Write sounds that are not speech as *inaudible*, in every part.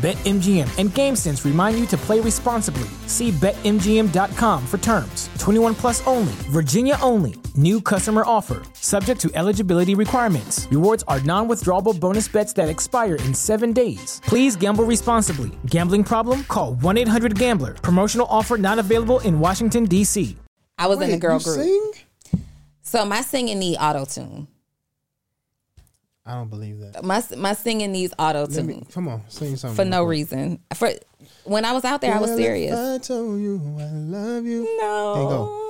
BetMGM and GameSense remind you to play responsibly. See BetMGM.com for terms. 21 plus only, Virginia only. New customer offer, subject to eligibility requirements. Rewards are non withdrawable bonus bets that expire in seven days. Please gamble responsibly. Gambling problem? Call 1 800 Gambler. Promotional offer not available in Washington, D.C. I was in a girl you group. Sing? So my singing need auto tune. I don't believe that. My my singing needs auto tune come on, sing something for no reason. For when I was out there, I was serious. I told you I love you. No.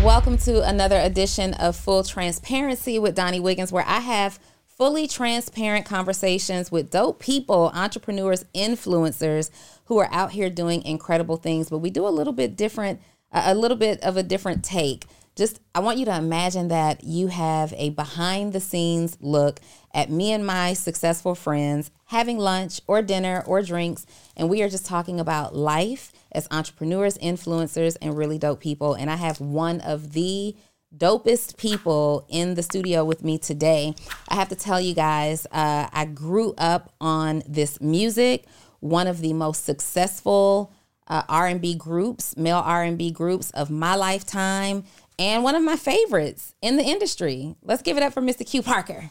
*laughs* Welcome to another edition of Full Transparency with Donni Wiggins, where I have fully transparent conversations with dope people, entrepreneurs, influencers who are out here doing incredible things. But we do a little bit different, a little bit of a different take. Just, I want you to imagine that you have a behind the scenes look at me and my successful friends having lunch or dinner or drinks, and we are just talking about life as entrepreneurs, influencers, and really dope people. And I have one of the dopest people in the studio with me today. I have to tell you guys, uh, I grew up on this music. One of the most successful uh, R&B groups, male R&B groups of my lifetime, and one of my favorites in the industry. Let's give it up for Mr. Q Parker.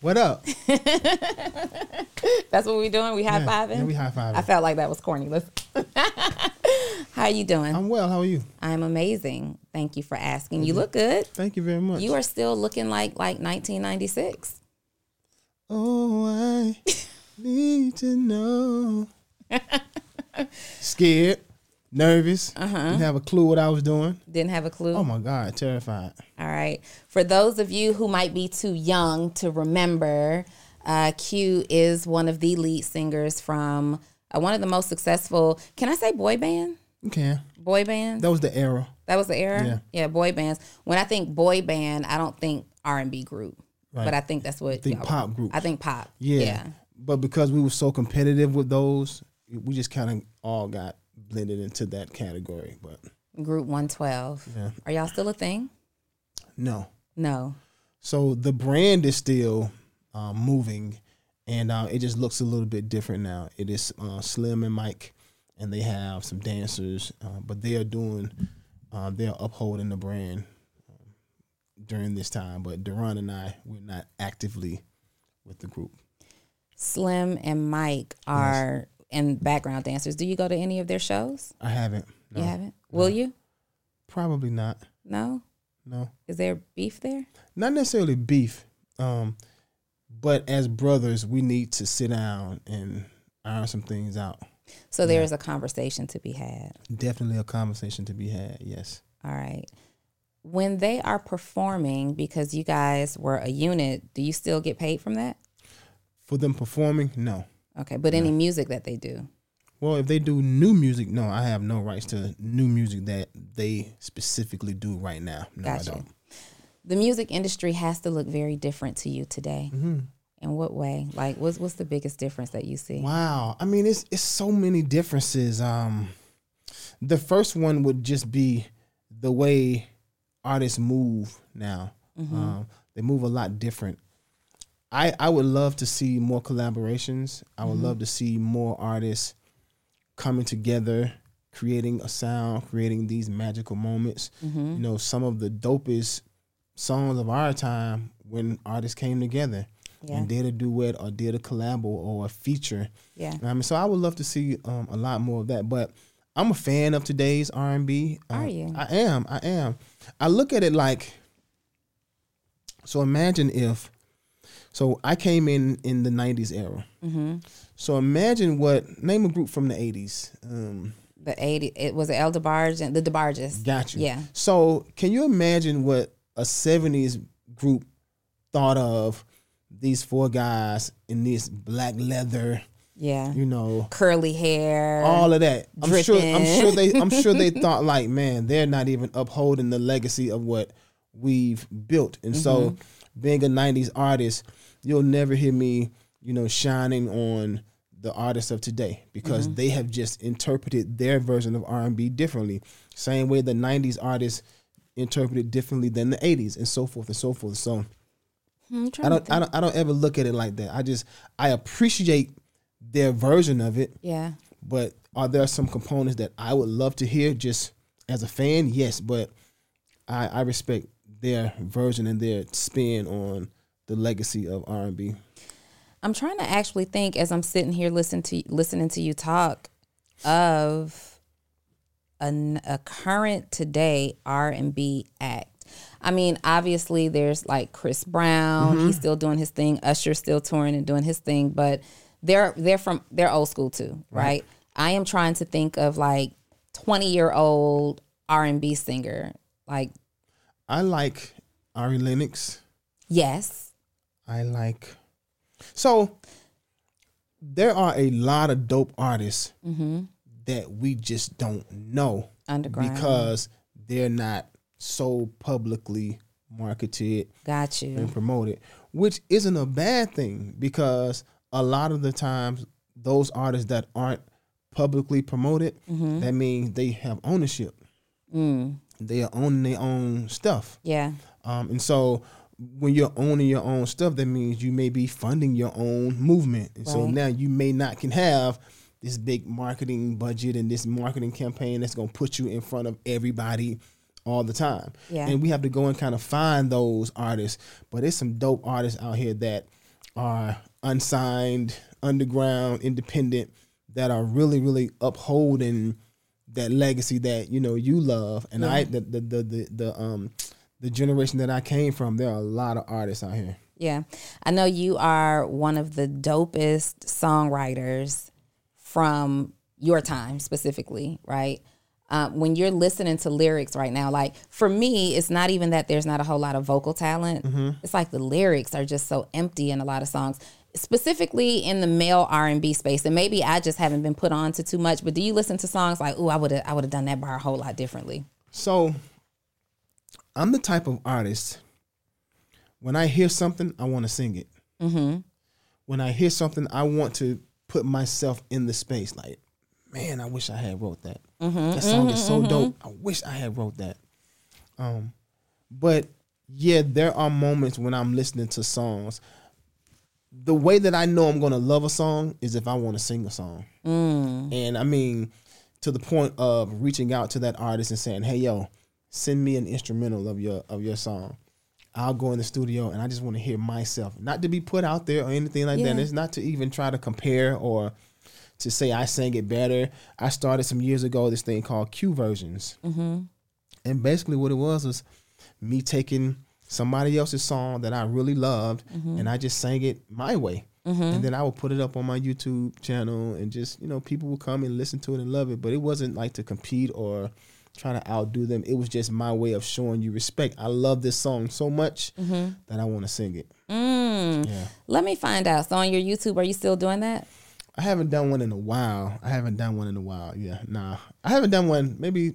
What up? *laughs* That's what we're doing. We high fiving. yeah, we high-fiving. I felt like that was corny. Let's. *laughs* How you doing? I'm well. How are you? I'm amazing. Thank you for asking. You look good. Thank you very much. You are still looking like like 1996. Oh, I *laughs* need to know. Scared, nervous. Uh-huh. Didn't have a clue what I was doing. Didn't have a clue. Oh my God, terrified. All right. For those of you who might be too young to remember, uh, Q is one of the lead singers from uh, one of the most successful. Can I say boy band? Okay, Boy bands. that was the era. That was the era. Yeah. boy bands. When I think boy band, I don't think R and B group, Right. but I think that's what think pop group. I think pop. Yeah. yeah. But because we were so competitive with those, we just kind of all got blended into that category. But Group 112. Yeah. Are y'all still a thing? no. No. So the brand is still um, moving, and uh, it just looks a little bit different now. It is uh, Slim and Mike, and they have some dancers, uh, but they are doing, uh, they're upholding the brand um, during this time. But Duran and I, we're not actively with the group. Slim and Mike are and background dancers. Do you go to any of their shows? I haven't. No, You haven't? Will you? Probably not. No. No, Is there beef there? not necessarily beef, um, but as brothers, we need to sit down and iron some things out. So there is a conversation to be had. Definitely a conversation to be had. Yes. All right. When they are performing, because you guys were a unit, do you still get paid from that? For them performing, no. Okay, but any music that they do. Well, if they do new music, no, I have no rights to new music that they specifically do right now. No, Gotcha. I don't. The music industry has to look very different to you today. Mm-hmm. In what way? Like, what's what's the biggest difference that you see? Wow. I mean, it's it's so many differences. Um, the first one would just be the way artists move now. Um, they move a lot different. I I would love to see more collaborations. I would love to see more artists coming together, creating a sound, creating these magical moments. Mm-hmm. You know, some of the dopest songs of our time when artists came together Yeah. and did a duet or did a collab or, or a feature. Yeah. I mean, so I would love to see um, a lot more of that. But I'm a fan of today's R and B. Are you? I am. I am. I look at it like. So imagine if, so I came in in the '90s era. Mm-hmm. So imagine what name a group from the '80s. Um, The eighty. It was El DeBarge and the DeBarges. Got you. Yeah. So can you imagine what a '70s group thought of these four guys in this black leather? Yeah. You know, Curly hair. all of that. I'm sure. I'm sure they. I'm sure they *laughs* thought like, man, they're not even upholding the legacy of what we've built. And so, Mm-hmm. being a '90s artist, you'll never hear me, you know, shining on the artists of today because Mm-hmm. they have just interpreted their version of R&B differently. Same way the '90s artists interpreted differently than the '80s, and so forth and so forth. So. Trying I don't, I don't I don't ever look at it like that. I just I appreciate their version of it, Yeah. but are there some components that I would love to hear just as a fan? Yes, but I, I respect their version and their spin on the legacy of R and B. I'm trying to actually think as I'm sitting here listening to listening to you talk of a current today R and B act. I mean, obviously there's like Chris Brown, he's mm-hmm. still doing his thing. Usher's still touring and doing his thing, but they're they're from they're old school too, right? I am trying to think of like 20 year old R and B singer, like I like Ari Lennox. yes, I like so there are a lot of dope artists that we just don't know underground. because they're not so publicly marketed got you. and promoted, which isn't a bad thing because a lot of the times those artists that aren't publicly promoted, that means they have ownership. Mm, They are owning their own stuff. yeah, Um, and so when you're owning your own stuff, that means you may be funding your own movement. And so now you may not can have this big marketing budget and this marketing campaign that's gonna put you in front of everybody all the time. Yeah. And we have to go and kind of find those artists. But there's some dope artists out here that are unsigned, underground, independent, that are really, really upholding that legacy that you know you love. And I the the the the, the um the generation that I came from, there are a lot of artists out here. Yeah. I know you are one of the dopest songwriters from your time specifically, right? Um, when you're listening to lyrics right now, like for me, it's not even that there's not a whole lot of vocal talent. It's like the lyrics are just so empty in a lot of songs, specifically in the male R and B space. And maybe I just haven't been put on to too much. But do you listen to songs like, "Ooh, I would have, I would have done that bar a whole lot differently"? So I'm the type of artist when I hear something, I want to sing it. Mm-hmm. When I hear something, I want to put myself in the space. Like, man, I wish I had wrote that. Mm-hmm. That song is so dope. I wish I had wrote that. Um, but yeah, there are moments when I'm listening to songs. The way that I know I'm gonna love a song is if I want to sing a song. Mm. And I mean, to the point of reaching out to that artist and saying, "Hey, yo, send me an instrumental of your of your song." I'll go in the studio and I just want to hear myself, not to be put out there or anything like that. Yeah. It's not to even try to compare or to say I sang it better. I started some years ago this thing called Q versions, Mm-hmm. and basically what it was was me taking somebody else's song that I really loved Mm-hmm. and I just sang it my way. And then I would put it up on my YouTube channel and just, you know, people would come and listen to it and love it. But it wasn't like to compete or try to outdo them. It was just my way of showing you respect. I love this song so much that I want to sing it. Mm. Yeah. Let me find out. So on your YouTube, are you still doing that? I haven't done one in a while. I haven't done one in a while. Yeah. Nah. I haven't done one maybe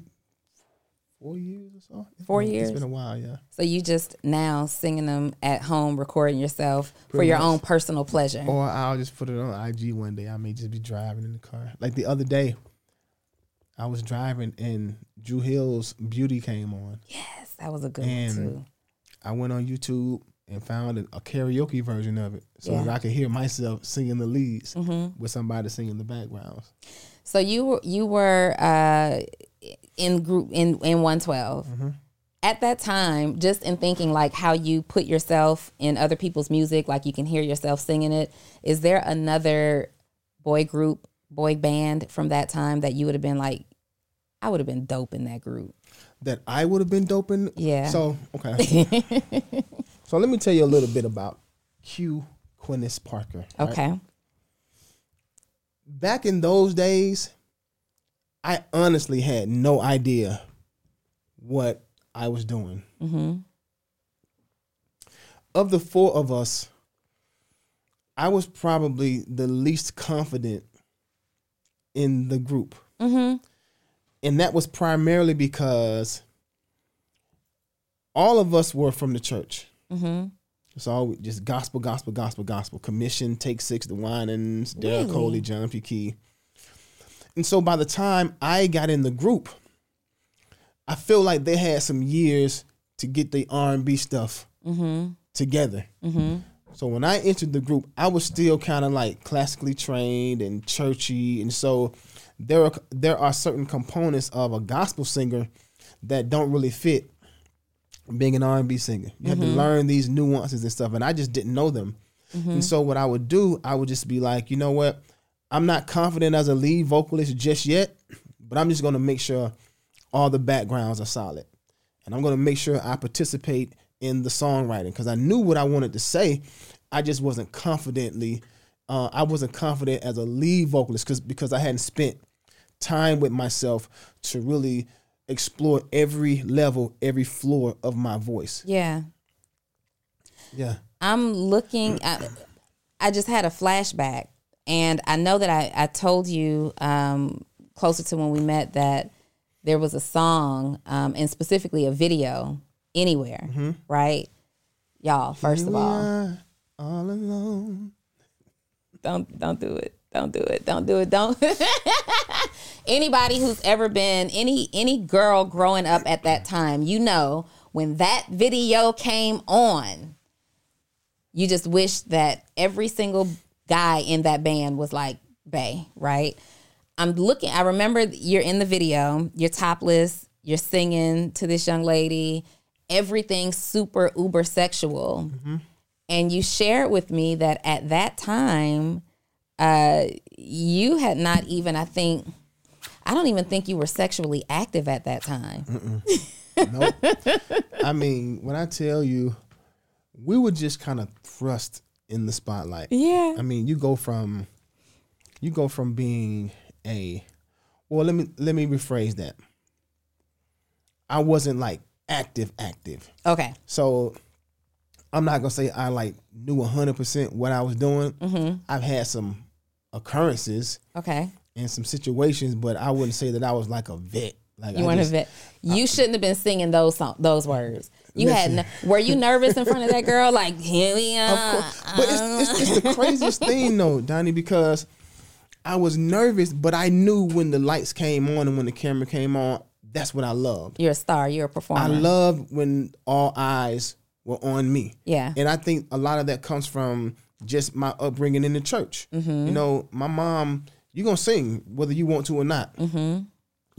four years or so. It's Four been- years? It's been a while, yeah. So you just now singing them at home, recording yourself for your much. own personal pleasure. Or I'll just put it on IG one day. I may just be driving in the car. Like the other day, I was driving and Dru Hill's Beauty came on. yes, that was a good And- one too. I went on YouTube and found a, a karaoke version of it so Yeah. that I could hear myself singing the leads Mm-hmm. with somebody singing the backgrounds. So you were you were uh, in group in in one Mm-hmm. At that time, just in thinking like how you put yourself in other people's music, like you can hear yourself singing it. Is there another boy group, boy band from that time that you would have been like, I would have been dope in that group? That I would have been doping. Yeah. So, okay. *laughs* so let me tell you a little bit about Q Quinnes Parker. right? Okay. back in those days, I honestly had no idea what I was doing. Mm-hmm. Of the four of us, I was probably the least confident in the group. Mm-hmm. And that was primarily because all of us were from the church. Mm-hmm. It's all just gospel, gospel, gospel, gospel. Commission, take six, the Winans, Derek Really? Coley, John P. Kee. And so by the time I got in the group, I feel like they had some years to get the R and B stuff Mm-hmm. together. Mm-hmm. So when I entered the group, I was still kind of like classically trained and churchy, and so there are there are certain components of a gospel singer that don't really fit being an R and B singer. You have to learn these nuances and stuff, and I just didn't know them. And so what I would do, I would just be like, you know what, I'm not confident as a lead vocalist just yet, but I'm just going to make sure all the backgrounds are solid, and I'm going to make sure I participate in the songwriting because I knew what I wanted to say. I just wasn't confidently. Uh, I wasn't confident as a lead vocalist because because I hadn't spent time with myself to really explore every level, every floor of my voice. Yeah. Yeah. I'm looking at, I just had a flashback and I know that I, I told you um, closer to when we met that there was a song um, and specifically a video anywhere, mm-hmm. right? Y'all, first of Here we all, all alone. don't don't do it. Don't do it. Don't do it. Don't. *laughs* Anybody who's ever been any any girl growing up at that time, you know, when that video came on, you just wish that every single guy in that band was like Bay, right? I'm looking, I remember you're in the video, you're topless, you're singing to this young lady, Everything super uber sexual. And you shared with me that at that time, uh, you had not even, I think, I don't even think you were sexually active at that time. Nope. I mean, when I tell you, we were just kind of thrust in the spotlight. Yeah. I mean, you go from you go from being a well, let me let me rephrase that. I wasn't like active active. Okay. So I'm not gonna say I like knew hundred percent what I was doing. Mm-hmm. I've had some occurrences Okay. And some situations, but I wouldn't say that I was like a vet. Like You I weren't just- a vet. You shouldn't have been singing those song, those words. You had. Listen. No, were you nervous in front of that girl? Like here we are. Of course. But it's, it's, it's the craziest thing though, Donni, because I was nervous, but I knew when the lights came on and when the camera came on, that's what I loved. You're a star. You're a performer. I loved when all eyes were on me. Yeah. And I think a lot of that comes from just my upbringing in the church. Mm-hmm. You know, my mom, you're going to sing whether you want to or not. Mm-hmm.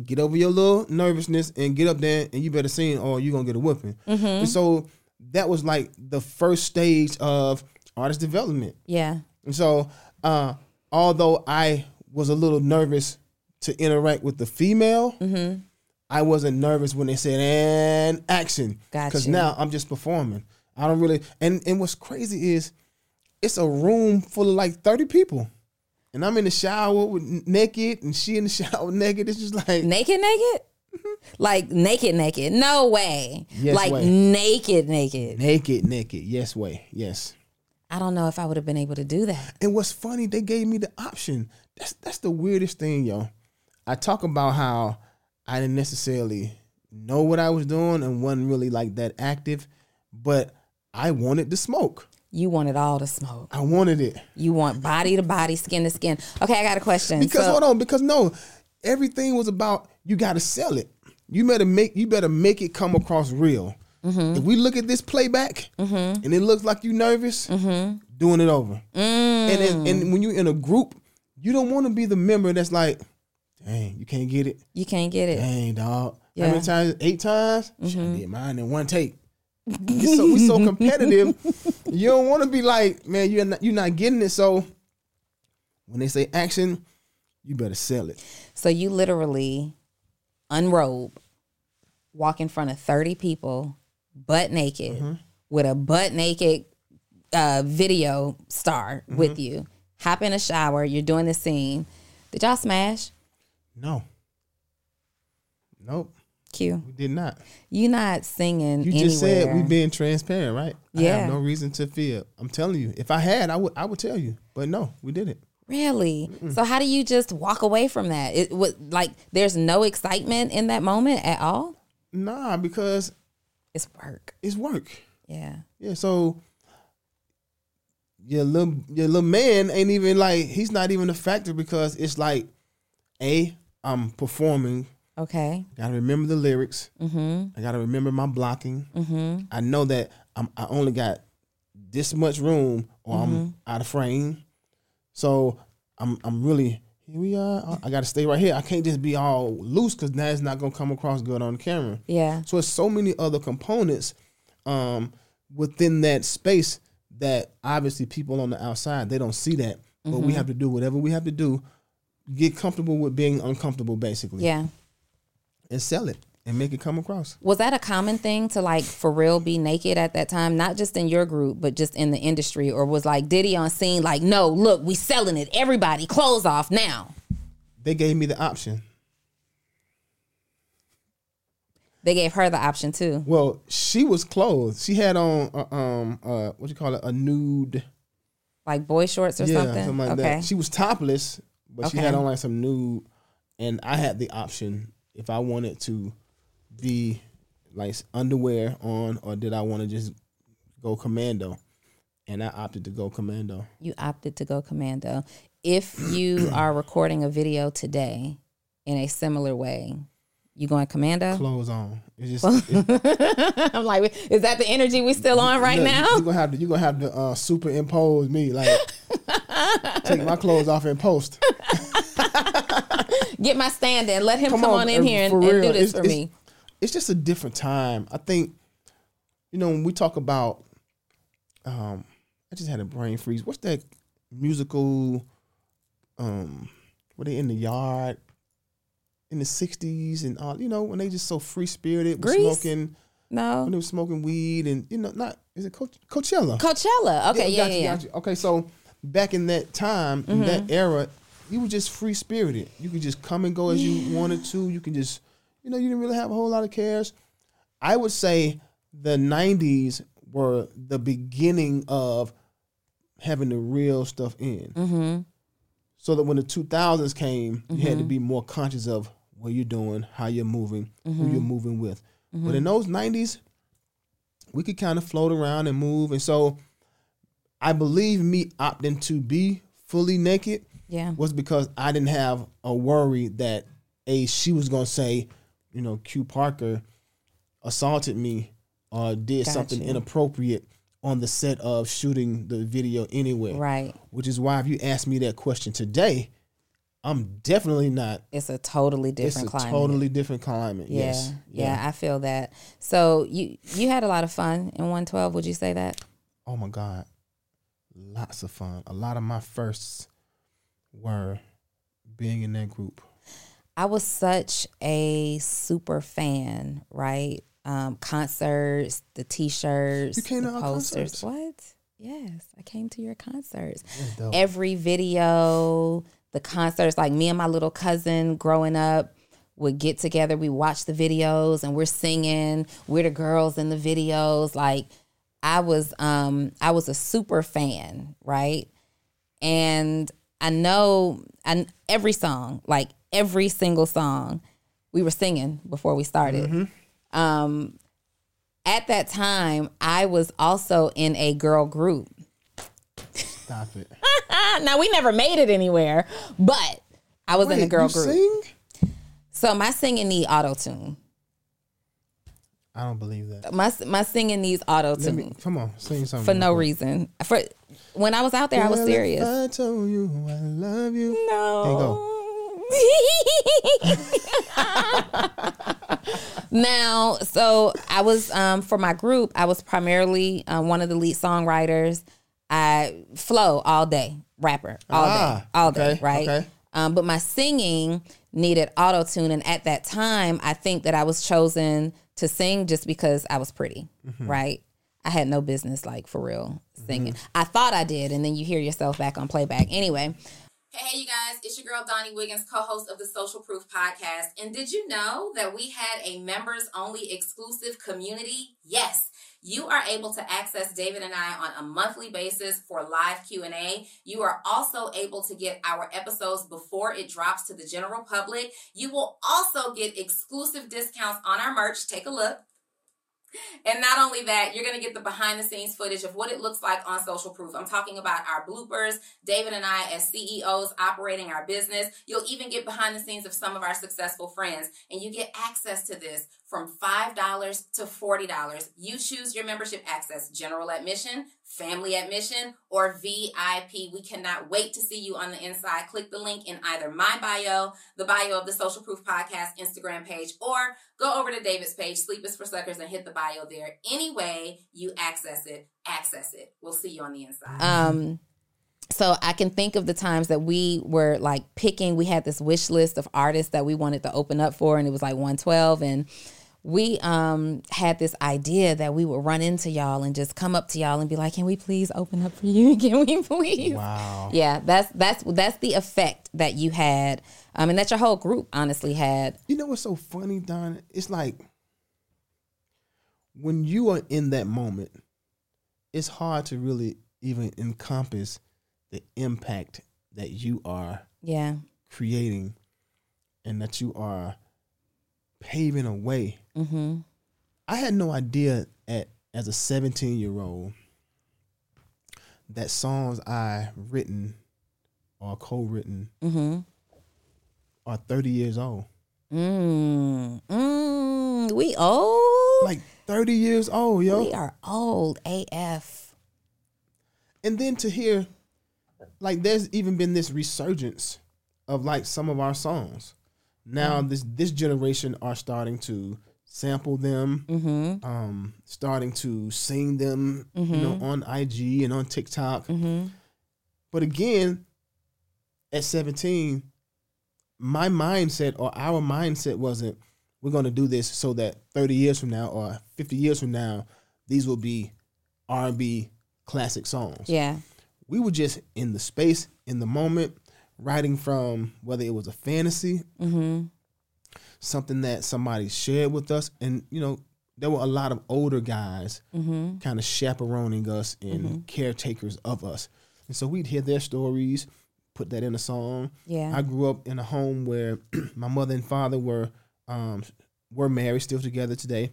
Get over your little nervousness and get up there and you better sing or you're going to get a whooping. Mm-hmm. And so that was like the first stage of artist development. yeah. And so, uh, although I was a little nervous to interact with the female, Mm-hmm. I wasn't nervous when they said and action because you. now I'm just performing. I don't really and and what's crazy is it's a room full of like thirty people, and I'm in the shower with naked, and she in the *laughs* shower naked. It's just like Naked, naked. Mm-hmm. Like naked, naked. No way. Yes like way. naked, naked. naked, naked. Yes, way, yes. I don't know if I would have been able to do that. And what's funny, they gave me the option. That's that's the weirdest thing, yo. I talk about how I didn't necessarily know what I was doing and wasn't really like that active, but I wanted to smoke. You wanted all the smoke. I wanted it. You want body to body, skin to skin. Okay, I got a question. Because So- hold on, because no, everything was about you got to sell it. You better make you better make it come across real. Mm-hmm. If we look at this playback and it looks like you nervous, Mm-hmm. doing it over. Mm. And then, and when you're in a group, you don't want to be the member that's like, dang, you can't get it. you can't get it. Dang, dog. Yeah. How many times? Eight times? I did mine in one take. So, we so competitive. *laughs* you don't want to be like, man, you're not, you're not getting it. So when they say action, you better sell it. So you literally unrobe, walk in front of 30 people, butt naked, Mm-hmm. with a butt naked uh, video star Mm-hmm. with you. Hop in a shower, you're doing the scene. Did y'all smash? No. Nope, Q. we did not. You not singing You anywhere. just said we being transparent, right? I Yeah. have no reason to fear. I'm telling you. If I had, I would I would tell you. But no, we didn't. Really? So how do you just walk away from that? It was like there's no excitement in that moment at all. Nah, because It's work. it's work. Yeah. Yeah, so your little your little man ain't even like he's not even a factor because it's like, a I'm performing. Okay. Gotta remember the lyrics. Mm-hmm. I gotta remember my blocking. Mm-hmm. I know that I'm I only got this much room or Mm-hmm. I'm out of frame. So I'm I'm really here we are. I gotta stay right here. I can't just be all loose because that's not gonna come across good on camera. Yeah. So it's so many other components um, within that space that obviously people on the outside they don't see that, but Mm-hmm. we have to do whatever we have to do, get comfortable with being uncomfortable, basically, Yeah. And sell it and make it come across. Was that a common thing to like for real be naked at that time? Not just in your group, but just in the industry, or was like Diddy on scene like, no, look, we selling it. Everybody, clothes off now. They gave me the option. They gave her the option too. Well, she was clothed. She had on uh, um uh what you call it a nude Like boy shorts or yeah something. like okay. that. She was topless, but she had on like some nude, and I had the option if I wanted to be like underwear on, or did I want to just go commando, and I opted to go commando. you opted to go commando. If you *clears throat* are recording a video today in a similar way, you going commando? Clothes on. It's just it- *laughs* I'm like, is that the energy we still on right look, now? You're gonna have to. You're gonna have to uh, superimpose me, like *laughs* take my clothes off and post. Get my stand in. Let him come, Come on, on, in uh, here and, and do this It's- for it's- me. it's just a different time. I think, you know, when we talk about, um, I just had a brain freeze. What's that musical? Um, were they in the yard in the '60s and all? You know, when they just so free spirited, smoking No. when they were smoking weed and you know, not is it Coach, Coachella? Coachella. Okay, yeah, got yeah, you, yeah. Okay, so back in that time, in that era, you were just free spirited. You could just come and go as you wanted to. You could just, you know, you didn't really have a whole lot of cares. I would say the '90s were the beginning of having the real stuff in. Mm-hmm. So that when the 2000s came, you had to mm-hmm. be more conscious of what you're doing, how you're moving, who mm-hmm. you're moving with. Mm-hmm. But in those 90s, we could kind of float around and move. And so I believe me opting to be fully naked Yeah. was because I didn't have a worry that a she was gonna say, you know, Q Parker assaulted me or did something inappropriate on the set of shooting the video anyway. Right. Which is why if you ask me that question today, I'm definitely not. It's a totally different. Climate. It's a climate. totally different climate. yeah, yes. yeah, I feel that. So you you had a lot of fun in 112. Would you say that? Oh my God. Lots of fun. A lot of my firsts were being in that group. I was such a super fan, right? Um, concerts, the T-shirts, You came the posters. concerts? What? Yes, I came to your concerts. Every video, the concerts, like me and my little cousin growing up would get together. We watch the videos and we're singing. We're the girls in the videos. Like I was, um, I was a super fan, right? And I know, and every song, like every single song, we were singing before we started. Um, at that time, I was also in a girl group. Stop it. *laughs* now we never made it anywhere, but I was in a girl group. Sing? So my singing need auto tune. I don't believe that. My my singing needs auto tune come on, sing something for no reason. For when I was out there, I was serious. I told you I love you. No. *laughs* now, so I was um, for my group. I was primarily um, one of the lead songwriters. I flow all day, rapper all Ah, day, all day, right? okay. Um, but my singing needed auto tune, and at that time, I think that I was chosen to sing just because I was pretty, Mm-hmm. right? I had no business, like for real, singing. Mm-hmm. I thought I did, and then you hear yourself back on playback. Anyway, Hey, you guys, it's your girl Donni Wiggins, co host of the Social Proof Podcast. And did you know that we had a members only exclusive community? Yes. You are able to access David and I on a monthly basis for live Q&A. You are also able to get our episodes before it drops to the general public. You will also get exclusive discounts on our merch. Take a look. And not only that, you're going to get the behind the scenes footage of what it looks like on Social Proof. I'm talking about our bloopers, David and I as CEOs operating our business. You'll even get behind the scenes of some of our successful friends. And you get access to this from $5 to $40. You choose your membership access, general admission, family admission, or VIP. We cannot wait to see you on the inside. Click the link in either my bio, the bio of the Social Proof Podcast Instagram page, or go over to David's page, Sleep is for Suckers, and hit the bio there. Any way you access it, access it. We'll see you on the inside. Um, so I can think of the times that we were like picking, we had this wish list of artists that we wanted to open up for, and it was like 112. And we um had this idea that we would run into y'all and just come up to y'all and be like, "Can we please open up for you? *laughs* Can we please?" Wow. Yeah, that's that's that's the effect that you had, um, and that your whole group honestly had. You know what's so funny, Don? It's like when you are in that moment, it's hard to really even encompass the impact that you are yeah creating and that you are paving a way. Mm-hmm. I had no idea at as a 17 year old that songs I written or co-written mm-hmm. are 30 years old. Mm, mm, we old. Like 30 years old, yo. We are old AF. And then to hear, like, there's even been this resurgence of like some of our songs. Now mm-hmm. this this generation are starting to sample them, mm-hmm. um, starting to sing them, mm-hmm. you know, mm-hmm. on IG and on TikTok. Mm-hmm. But again, at 17, my mindset or our mindset wasn't we're going to do this so that 30 years from now or 50 years from now, these will be R&B classic songs. Yeah. We were just in the space, in the moment, writing from whether it was a fantasy, mm-hmm. something that somebody shared with us, and you know there were a lot of older guys mm-hmm. kind of chaperoning us and mm-hmm. caretakers of us, and so we'd hear their stories, put that in a song. Yeah, I grew up in a home where *clears throat* my mother and father were um, were married, still together today,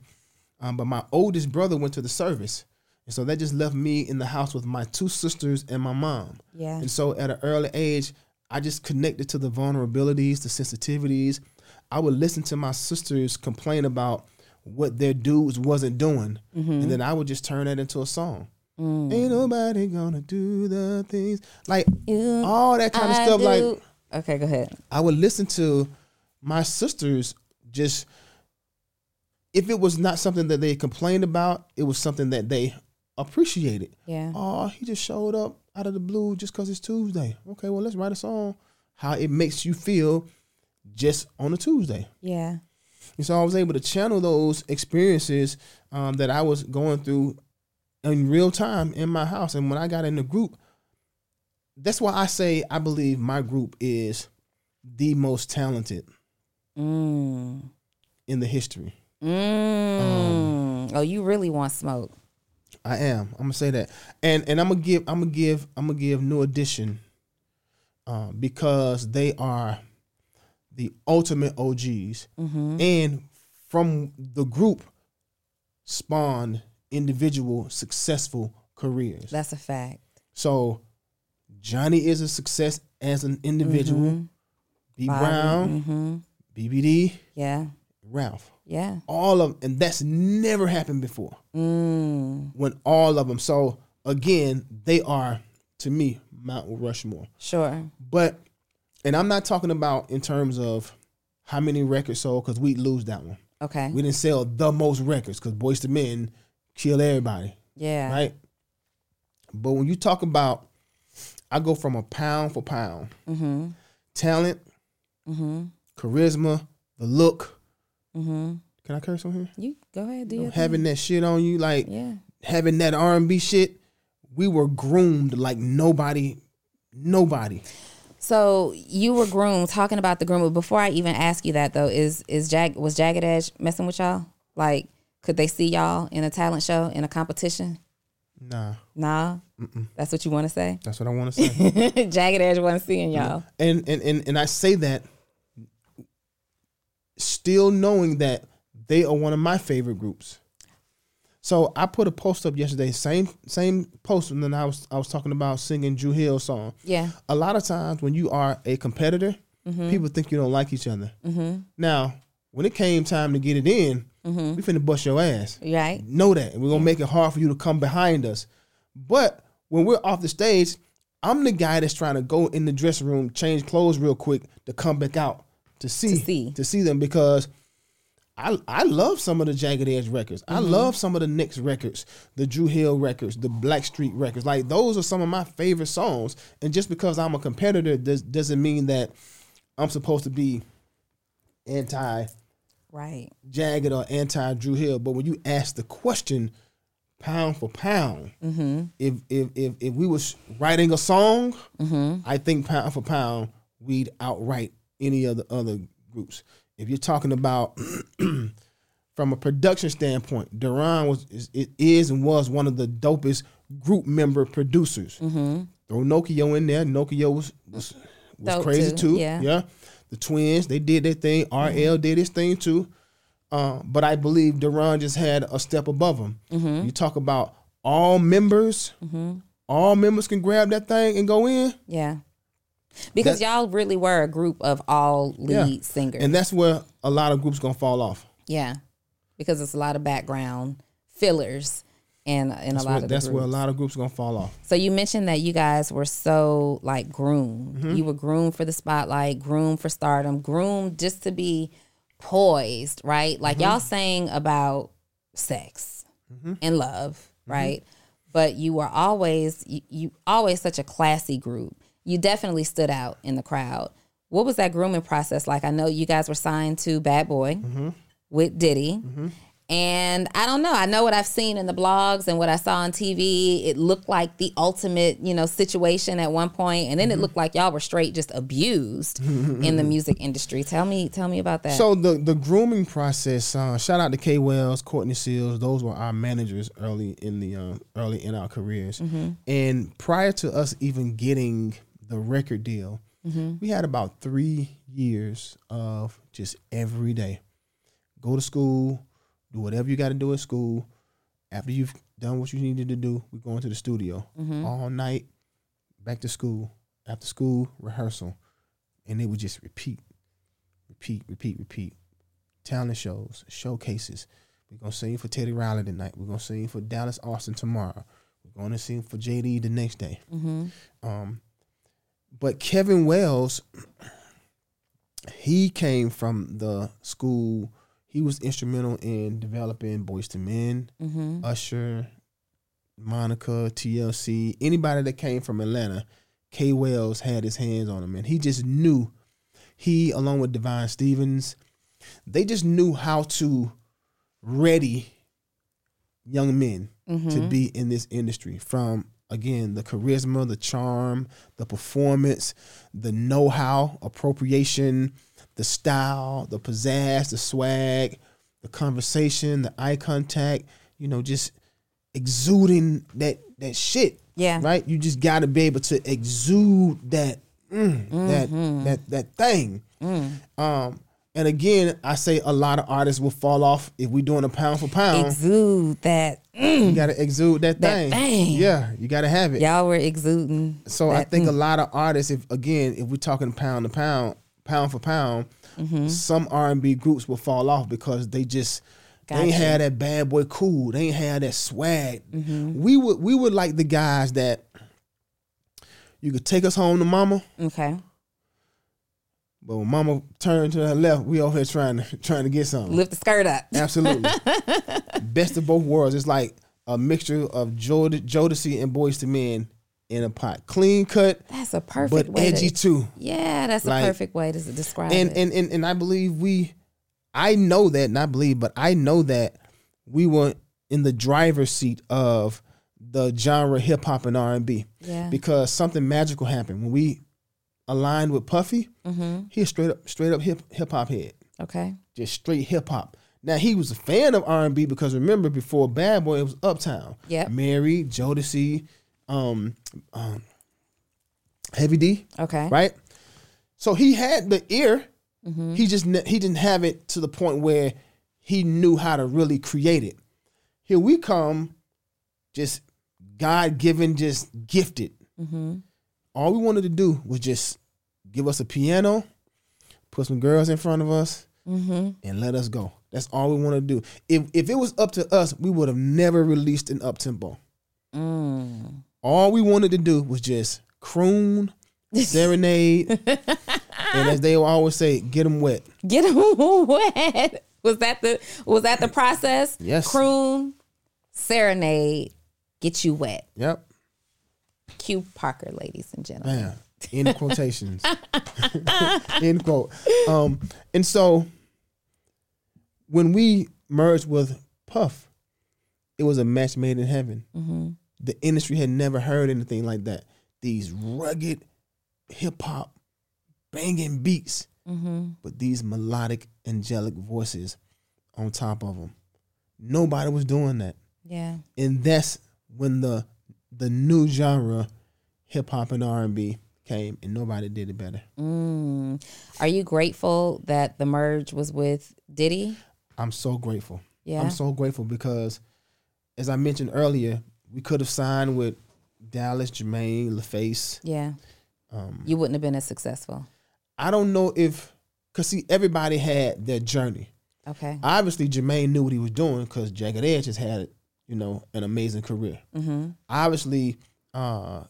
um, but my oldest brother went to the service. And so that just left me in the house with my two sisters and my mom. Yeah. And so at an early age, I just connected to the vulnerabilities, the sensitivities. I would listen to my sisters complain about what their dudes wasn't doing, mm-hmm. and then I would just turn that into a song. Mm. Ain't nobody gonna do the things like you, all that kind I of stuff. Do. Like, okay, go ahead. I would listen to my sisters just if it was not something that they complained about, it was something that they appreciated. Yeah. Oh, he just showed up out of the blue just because it's Tuesday. Okay, well, let's write a song how it makes you feel just on a Tuesday. Yeah. And so I was able to channel those experiences um, that I was going through in real time in my house. And when I got in the group, that's why I say I believe my group is the most talented mm. in the history. Mm. Um, oh, you really want smoke? I am. I'm gonna say that, and and I'm gonna give. I'm gonna give. I'm gonna give New Edition, um, because they are the ultimate OGs, mm-hmm. and from the group spawned individual successful careers. That's a fact. So Johnny is a success as an individual. Mm-hmm. B Bobby, Brown, mm-hmm. BBD, yeah, Ralph. Yeah. All of and that's never happened before. Mm. When all of them. So again, they are to me Mount Rushmore. Sure. But and I'm not talking about in terms of how many records sold because we lose that one. Okay. We didn't sell the most records because Boyz II Men kill everybody. Yeah. Right. But when you talk about, I go from a pound for pound, mm-hmm. talent, mm-hmm. charisma, the look, Mm-hmm. Can I curse on here? You go ahead. Do you know, having that shit on you, like yeah. having that R and B shit. We were groomed like nobody, nobody. So you were groomed. Talking about the groom. but Before I even ask you that though, is is Jag was Jagged Edge messing with y'all? Like, could they see y'all in a talent show in a competition? Nah, Nah, that's what you want to say. that's what I want to say. *laughs* Jagged Edge wasn't seeing y'all. and, and and and I say that still knowing that they are one of my favorite groups. So I put a post up yesterday, same same post, and then I was I was talking about singing Dru Hill song. Yeah. A lot of times when you are a competitor, mm-hmm. people think you don't like each other. Mm-hmm. Now, when it came time to get it in, mm-hmm. we finna bust your ass. Right. Know that, and we're gonna make it hard for you to come behind us. But when we're off the stage, I'm the guy that's trying to go in the dressing room, change clothes real quick to come back out to see see. to see them because I I love some of the Jagged Edge records. I Mm-hmm. love some of the Knicks records, the Dru Hill records, the Blackstreet records. Like those are some of my favorite songs. And just because I'm a competitor does, doesn't mean that I'm supposed to be anti Right. Jagged or anti Dru Hill. But when you ask the question, pound for pound, Mm-hmm. if if if if we was writing a song, Mm-hmm. I think pound for pound we'd outright any of the other groups. If you're talking about *clears throat* from a production standpoint, Duran was is, it is and was one of the dopest group member producers. Mm-hmm. Throw Nokio in there. Nokio was was, was Dope crazy too, too. yeah. yeah. The twins, they did their thing. RL did his thing too. Uh, but I believe Duran just had a step above him. Mm-hmm. You talk about all members, all members can grab that thing and go in. Yeah. Because y'all really were a group of all lead Yeah. singers. And that's where a lot of groups gonna fall off. yeah. Because it's a lot of background fillers and in That's, a lot where, of that's where a lot of groups gonna fall off. So you mentioned that you guys were so like groomed. Mm-hmm. You were groomed for the spotlight, groomed for stardom, groomed just to be poised, right? Like Mm-hmm. y'all saying about sex and love, Mm-hmm. right? But you were always you, you always such a classy group. You definitely stood out in the crowd. What was that grooming process like? I know you guys were signed to Bad Boy Mm-hmm. with Diddy. And I don't know. I know what I've seen in the blogs and what I saw on TV. It looked like the ultimate, you know, situation at one point, and then it looked like y'all were straight just abused *laughs* in the music industry. Tell me, tell me about that. So the the grooming process. Uh, shout out to K Wales, Courtney Seals. Those were our managers early in the uh, early in our careers. And prior to us even getting the record deal, mm-hmm. we had about three years of just every day go to school, do whatever you got to do at school. After you've done what you needed to do, we go into the studio mm-hmm. all night, back to school. After school, rehearsal, and it would just repeat repeat, repeat, repeat. Talent shows, showcases. We're gonna sing for Teddy Riley tonight. We're gonna sing for Dallas Austin tomorrow. We're gonna sing for JD the next day. Mm-hmm. Um, but Kevin Wales, he came from the school. He was instrumental in developing Boyz II Men, mm-hmm. Usher, Monica, TLC, anybody that came from Atlanta. K. Wales had his hands on him, and he just knew he along with Divine Stevens, they just knew how to ready young men to mm-hmm. be in this industry from again the charisma, the charm, the performance, the know-how, appropriation, the style, the pizzazz, the swag, the conversation, the eye contact, you know, just exuding that that shit. Yeah. Right? You just got to be able to exude that mm, that that that thing. Um and again, I say a lot of artists will fall off if we doing a pound for pound. Exude that. mm, you got to exude that, That thing. thing. Yeah, you got to have it. Y'all were exuding. So I think a lot of artists, if again, if we're talking pound to pound, pound for pound, Mm-hmm. some R and B groups will fall off because they just they ain't had that bad boy cool. They ain't had that swag. Mm-hmm. We would we would like the guys that you could take us home to mama, Okay. But when mama turned to her left, we over here trying to *laughs* trying to get something. Lift the skirt up. Absolutely. *laughs* Best of both worlds. It's like a mixture of Jod- Jodeci and Boyz II Men in a pot. Clean cut, That's a perfect but way edgy to, too. Yeah, that's Like- a perfect way to describe And, it. and and and I believe we, I know that, not believe, but I know that we were in the driver's seat of the genre hip hop and R and B yeah. because something magical happened when we aligned with Puffy, Mm-hmm. he straight up straight up hip hip hop head, Okay. just straight hip hop. Now he was a fan of R and B because remember before Bad Boy it was Uptown, Yeah. Mary, Jodeci, um, um, Heavy D, Okay. right? So he had the ear. Mm-hmm. He just ne- he didn't have it to the point where he knew how to really create it. Here we come, just God given, just gifted. Mm-hmm. All we wanted to do was just give us a piano, put some girls in front of us, Mm-hmm. and let us go. That's all we want to do. If if it was up to us, we would have never released an up tempo. Mm. All we wanted to do was just croon, *laughs* serenade, and as they always say, get them wet. Get them *laughs* wet. Was that the was that the process? Yes. Croon, serenade, get you wet. Yep. Q Parker, ladies and gentlemen. Man, in quotations. *laughs* End quote. Um, and so when we merged with Puff, it was a match made in heaven. Mm-hmm. The industry had never heard anything like that. These rugged hip hop banging beats, Mm-hmm. but these melodic, angelic voices on top of them. Nobody was doing that. Yeah. and that's when the the new genre hip hop and R&B came and nobody did it better. Mm. Are you grateful that the merge was with Diddy? I'm so grateful. Yeah. I'm so grateful because as I mentioned earlier, we could have signed with Dallas, Jermaine, LaFace. yeah. Um, You wouldn't have been as successful. I don't know if cuz see everybody had their journey. Okay. Obviously Jermaine knew what he was doing cuz Jagged Edge has had, you know, an amazing career. Mm-hmm. obviously uh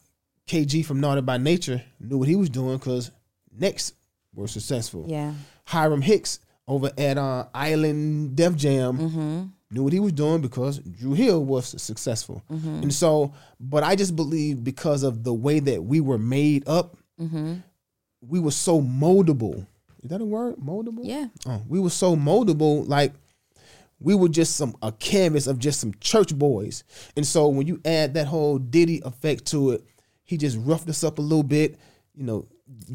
Kay Gee from Naughty by Nature knew what he was doing because next were successful. Yeah. Hiram Hicks over at uh, Island Def Jam Mm-hmm. knew what he was doing because Dru Hill was successful. Mm-hmm. And so, but I just believe because of the way that we were made up, Mm-hmm. we were so moldable. Is that a word? Moldable? Yeah. Oh, we were so moldable, like we were just some a canvas of just some church boys. And so when you add that whole Diddy effect to it, he just roughed us up a little bit, you know,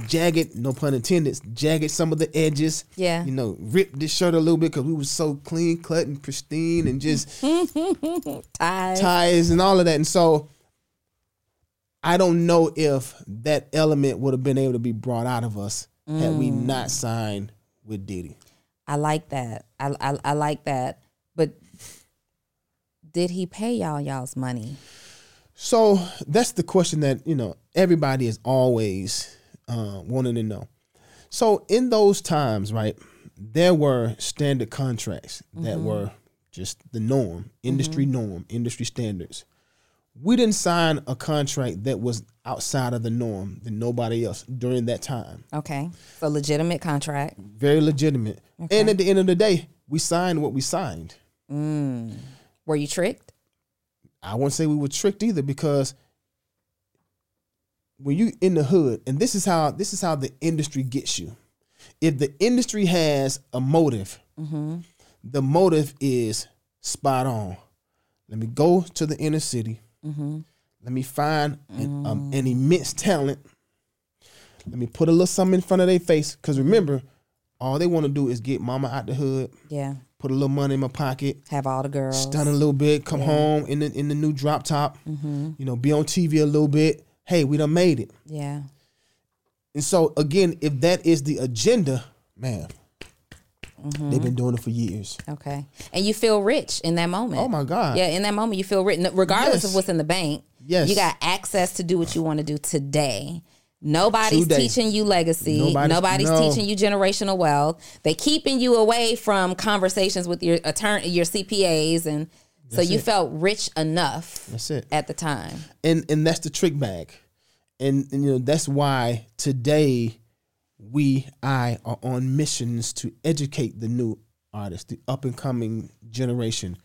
jagged, no pun intended, jagged some of the edges. Yeah. You know, ripped this shirt a little bit because we was so clean cut and pristine and just *laughs* Ties. ties and all of that. And so I don't know if that element would have been able to be brought out of us had we mm. not signed with Diddy. I like that. I, I I like that. But did he pay y'all y'all's money? So that's the question that you know everybody is always uh, wanting to know. So in those times, right, there were standard contracts that were just the norm, industry norm, industry standards. We didn't sign a contract that was outside of the norm than nobody else during that time. Okay. So legitimate contract. Very legitimate. And at the end of the day, we signed what we signed. Mm. Were you tricked? I won't say we were tricked either because when you in the hood, and this is how this is how the industry gets you. If the industry has a motive, mm-hmm. the motive is spot on. Let me go to the inner city. Mm-hmm. Let me find an, um, mm-hmm. an immense talent. Let me put a little something in front of their face. Because remember, all they want to do is get mama out the hood, Yeah. put a little money in my pocket, Have all the girls. stun a little bit, come home in the in the new drop top, Mm-hmm. you know, be on TV a little bit. Hey, we done made it. Yeah. And so again, if that is the agenda, man, Mm-hmm. they've been doing it for years. Okay. And you feel rich in that moment. Oh my God. Yeah, in that moment you feel rich, regardless Yes. of what's in the bank. Yes. You got access to do what you want to do today. Nobody's Today. teaching you legacy. Nobody's- Nobody's, no. teaching you generational wealth. They keeping you away from conversations with your attorney, your CPAs, and so you it. felt rich enough That's it. at the time. And and that's the trick bag. And, and you know, that's why today we I are on missions to educate the new artists, the up and coming generation.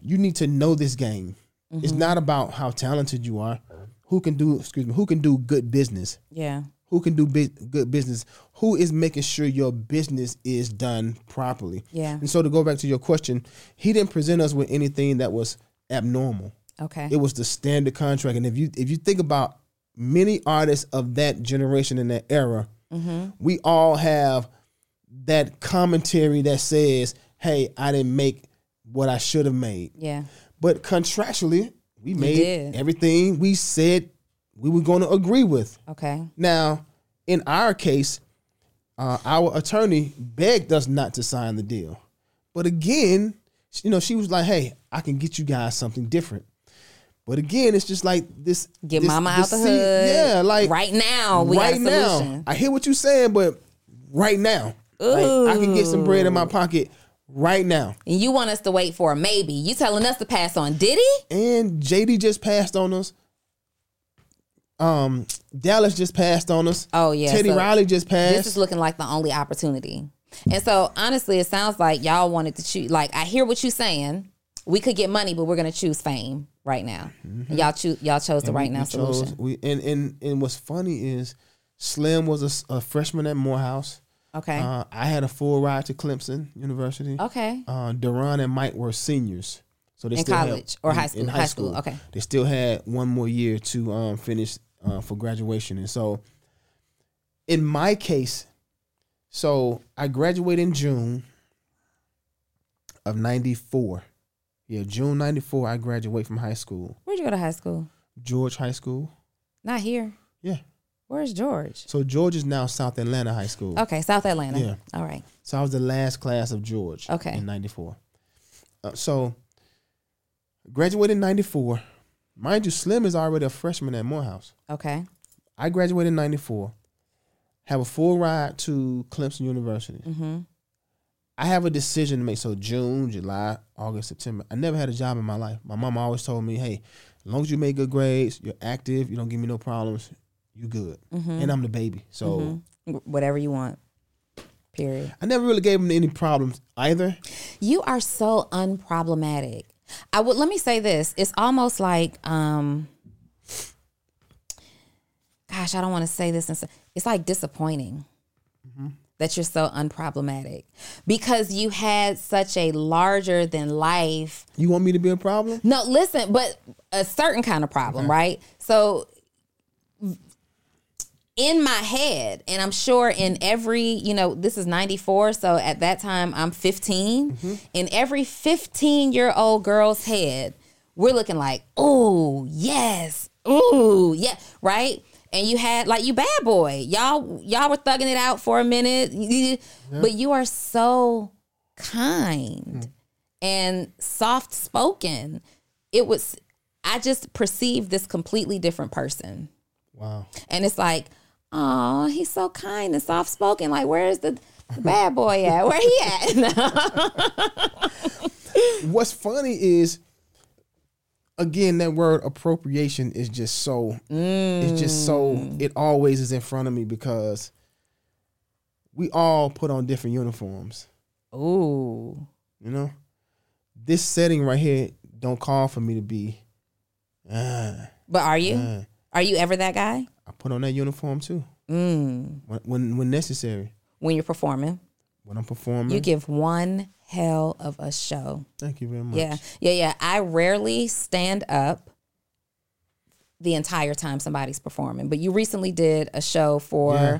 You need to know this game. It's mm-hmm. not about how talented you are. Who can do excuse me, who can do good business. Yeah. who can do big, good business, who is making sure your business is done properly. Yeah. And so to go back to your question, he didn't present us with anything that was abnormal. Okay. It was the standard contract. And if you if you think about many artists of that generation in that era, mm-hmm. we all have that commentary that says, "Hey, I didn't make what I should have made." Yeah. But contractually, we made everything we said we were going to agree with. Okay. Now, in our case, uh, our attorney begged us not to sign the deal. But again, you know, she was like, "Hey, I can get you guys something different." But again, it's just like this. Get this- mama this out the hood. Yeah, like right now we right now. I hear what you're saying, but right now, like, I can get some bread in my pocket right now. And you want us to wait for a maybe. You telling us to pass on Diddy? And JD just passed on us. Um, Dallas just passed on us. Oh, yeah, Teddy so Riley just passed. This is looking like the only opportunity. And so honestly, it sounds like y'all wanted to choose like I hear what you're saying. We could get money, but we're gonna choose fame right now. And y'all choose y'all chose the right Mm-hmm. We- now we chose- solution. we and and and what's funny is Slim was a freshman at Morehouse. Okay. Uh, I had a full ride to Clemson University. okay. Uh, Duran and Mike were seniors, so they In still had- college or in- high in school? High school, okay. They still had one more year to um, finish uh, for graduation, and so in my case, so I graduated in June of '94. Yeah, June '94. I graduate from high school, Where'd you go to high school? George High School. Not here. Where's George? So George is now South Atlanta High School. Okay, South Atlanta. Yeah. All right. So I was the last class of George. Okay. In '94. Uh, so graduated in '94. Mind you, Slim is already a freshman at Morehouse. Okay. I graduated in '94. Have a full ride to Clemson University. Mm-hmm. I have a decision to make. So June, July, August, September. I never had a job in my life. My mom always told me, "Hey, as long as you make good grades, you're active, you don't give me no problems, you good." Mm-hmm. And I'm the baby, so Whatever you want. Period. I never really gave him any problems either. You are so unproblematic. I would let me say this. It's almost like um gosh, I don't want to say this and it's like disappointing that you're so unproblematic because you had such a larger than life You want me to be a problem? no, listen, but a certain kind of problem, right? So in my head, and I'm sure in every, you know, this is 94, so at that time I'm 15. Mm-hmm. In every 15 year old girl's head, we're looking like, oh, yes, ooh, yeah, right? And you had like you bad boy. Y'all y'all were thugging it out for a minute. *laughs* But you are so kind hmm. and soft spoken. It was I just perceived this completely different person. Wow. And it's like, oh, he's so kind and soft spoken. Like, where's the, the bad boy at? Where he at? *laughs* What's funny is, again, that word appropriation is just so. It's just so. It always is in front of me because we all put on different uniforms. Ooh. You know, this setting right here don't call for me to be. Uh, But are you? uh, Are you ever that guy? I put on that uniform too Mm. when when, when necessary. When you're performing, When I'm performing, you give one hell of a show. thank you very much. Yeah, yeah, yeah. I rarely stand up the entire time somebody's performing, but you recently did a show for Yeah.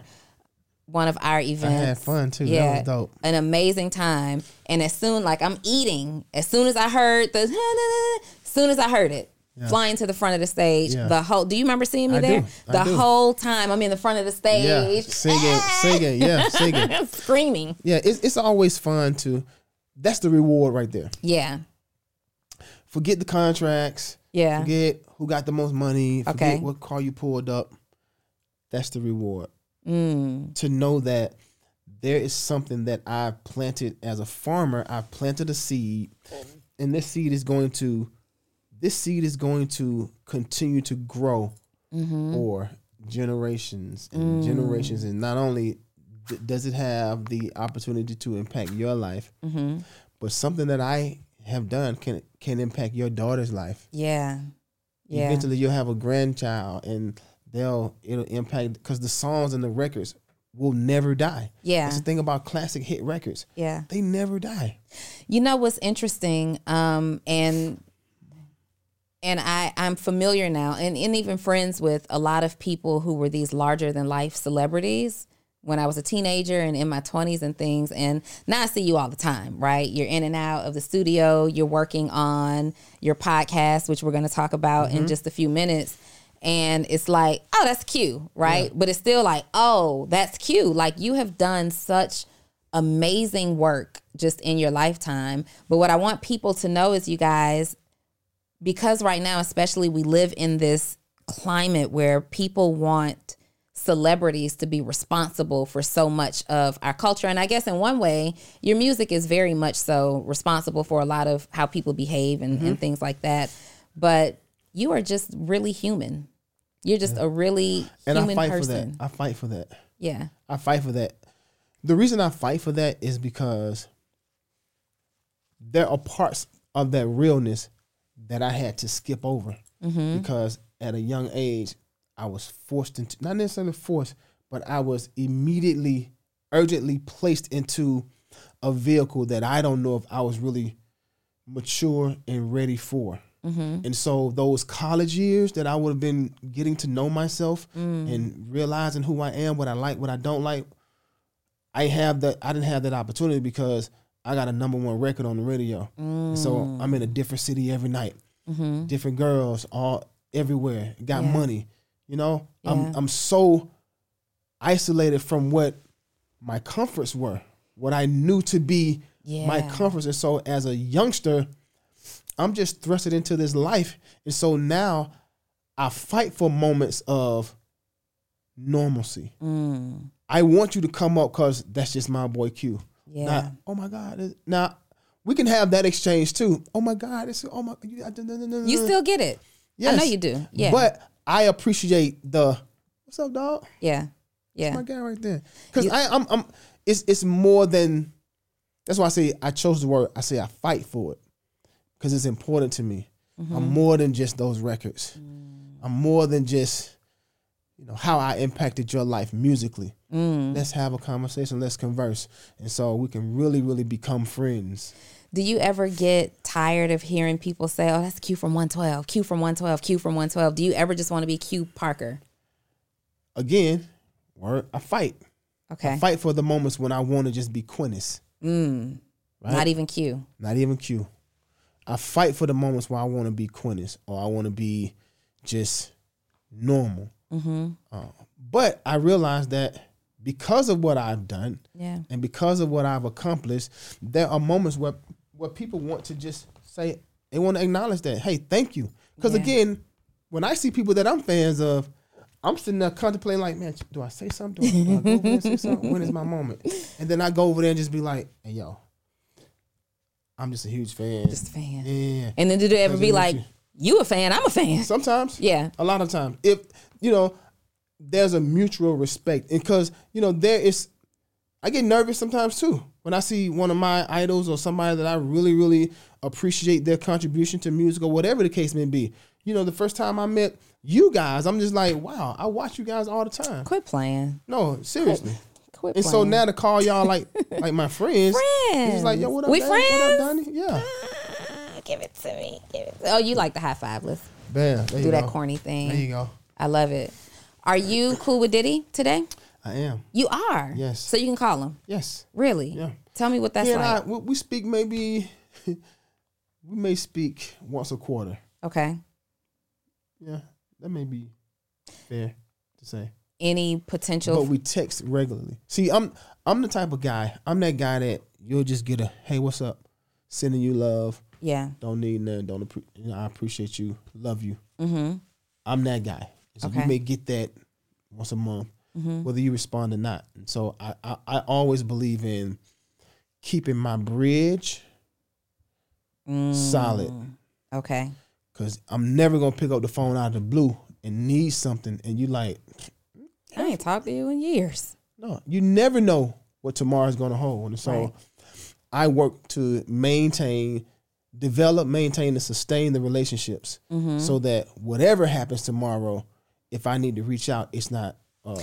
one of our events. I had fun too. Yeah, That was dope. an amazing time. And as soon, like I'm eating, as soon as I heard the, as *laughs* soon as I heard it, flying to the front of the stage, Yeah. the whole. Do you remember seeing me I do. there? I The do. whole time I'm in the front of the stage, Yeah, singing, singing, yeah, singing. *laughs* screaming. Yeah, it's it's always fun to. That's the reward right there. Yeah, Forget the contracts. yeah. Forget who got the most money. Forget Okay. what car you pulled up. That's the reward. Mm. To know that there is something that I planted as a farmer. I planted a seed, and this seed is going to, this seed is going to continue to grow Mm-hmm. for generations and Mm. generations. And not only d- does it have the opportunity to impact your life, Mm-hmm. but something that I have done can can impact your daughter's life. Yeah. Yeah. Eventually, you'll have a grandchild, and they'll it'll impact because the songs and the records will never die. Yeah. That's the thing about classic hit records; Yeah. they never die. You know what's interesting, um, and and I I'm familiar now and, and even friends with a lot of people who were these larger than life celebrities when I was a teenager and in my 20s and things and now I see you all the time, right? You're in and out of the studio, you're working on your podcast which we're going to talk about in mm-hmm. just a few minutes and it's like, "Oh, that's cute," right? But it's still like, "Oh, that's cute." Like you have done such amazing work just in your lifetime. But what I want people to know is you guys because right now especially we live in this climate where people want celebrities to be responsible for so much of our culture. And i guess in one way your music is very much so responsible for a lot of how people behave and, and mm-hmm. things like that. But you are just really human. You're just a really And human I fight person for that. I fight for that. yeah. I fight for that. The reason I fight for that is because there are parts of that realness that I had to skip over mm-hmm. because at a young age I was forced into not necessarily forced, but I was immediately, urgently placed into a vehicle that I don't know if I was really mature and ready for. Mm-hmm. And so those college years that I would have been getting to know myself mm. and realizing who I am, what I like, what I don't like, I have that I didn't have that opportunity because I got a number one record on the radio. And so I'm in a different city every night. Different girls all everywhere. Got Yeah. money. You know? Yeah. I'm I'm so isolated from what my comforts were, what I knew to be my comforts. And so as a youngster, I'm just thrusted into this life. And so now I fight for moments of normalcy. Mm. I want you to come up because that's just my boy Q. Yeah. Not, oh my God. Now we can have that exchange too. Oh my God. It's oh my you, still get it i know you do yeah But I appreciate the what's up, dog? yeah yeah my guy right there. Because I I'm I'm it's it's more than that's why I say I chose the word. I say I fight for it because it's important to me. Mm-hmm. I'm more than just those records. Mm. I'm more than just you know how I impacted your life musically. Mm. Let's have a conversation. Let's converse, and so we can really really become friends. Do you ever get tired of hearing people say, "Oh, that's Q from 112, Q from 112, Q from 112"? Do you ever just want to be Q Parker? Again, word I fight. Okay, I fight for the moments when I want to just be Quinnes, mm. right? not even Q. not even Q. I fight for the moments where I want to be Quinnes or I want to be just normal. Mm-hmm. Uh, but I realize that because of what I've done Yeah, and because of what I've accomplished, there are moments where where people want to just say they want to acknowledge that. Hey, thank you. Because Yeah. again, when I see people that I'm fans of, I'm sitting there contemplating like, man, do I say something? Do I, do I go over and say something? When is my moment? And then I go over there and just be like, hey, yo, I'm just a huge fan. just a fan. yeah. And then did it ever be like, you. "You a fan? I'm a fan." Sometimes. Yeah, A lot of times. If you know, there's a mutual respect. And cause, you know, there is I get nervous sometimes too. When I see one of my idols or somebody that I really, really appreciate their contribution to music or whatever the case may be. You know, the first time I met you guys, I'm just like, wow, I watch you guys all the time. quit playing. No, seriously. Quit And playing. so now to call y'all like *laughs* like my friends. It's just like, yo, what up, We? What friends? up, Donni? Yeah. Ah, give it to me. Give it. Oh, you like the high five? Let's Bam. Do that go. corny thing. There you go. I love it. Are you cool with Diddy today? I am. You are. Yes. So you can call him. Yes. Really? Yeah. Tell me what that's and like. I, we speak maybe, *laughs* we may speak once a quarter. okay. Yeah, that may be fair to say. Any potential? But we text regularly. See, I'm I'm the type of guy. I'm that guy that you'll just get a hey, what's up? Sending you love. yeah. Don't need nothing. Don't appre- you know, I appreciate you. Love you. Mm-hmm. I'm that guy. So Okay. you may get that once a month, Mm-hmm. whether you respond or not. And so I, I I always believe in keeping my bridge solid. Mm. Okay. Cause I'm never gonna pick up the phone out of the blue and need something, and you like, I ain't talked to you in years. no, you never know what tomorrow's gonna hold. And so, Right. I work to maintain, develop, maintain, and sustain the relationships, Mm-hmm. so that whatever happens tomorrow, if I need to reach out, it's not, uh,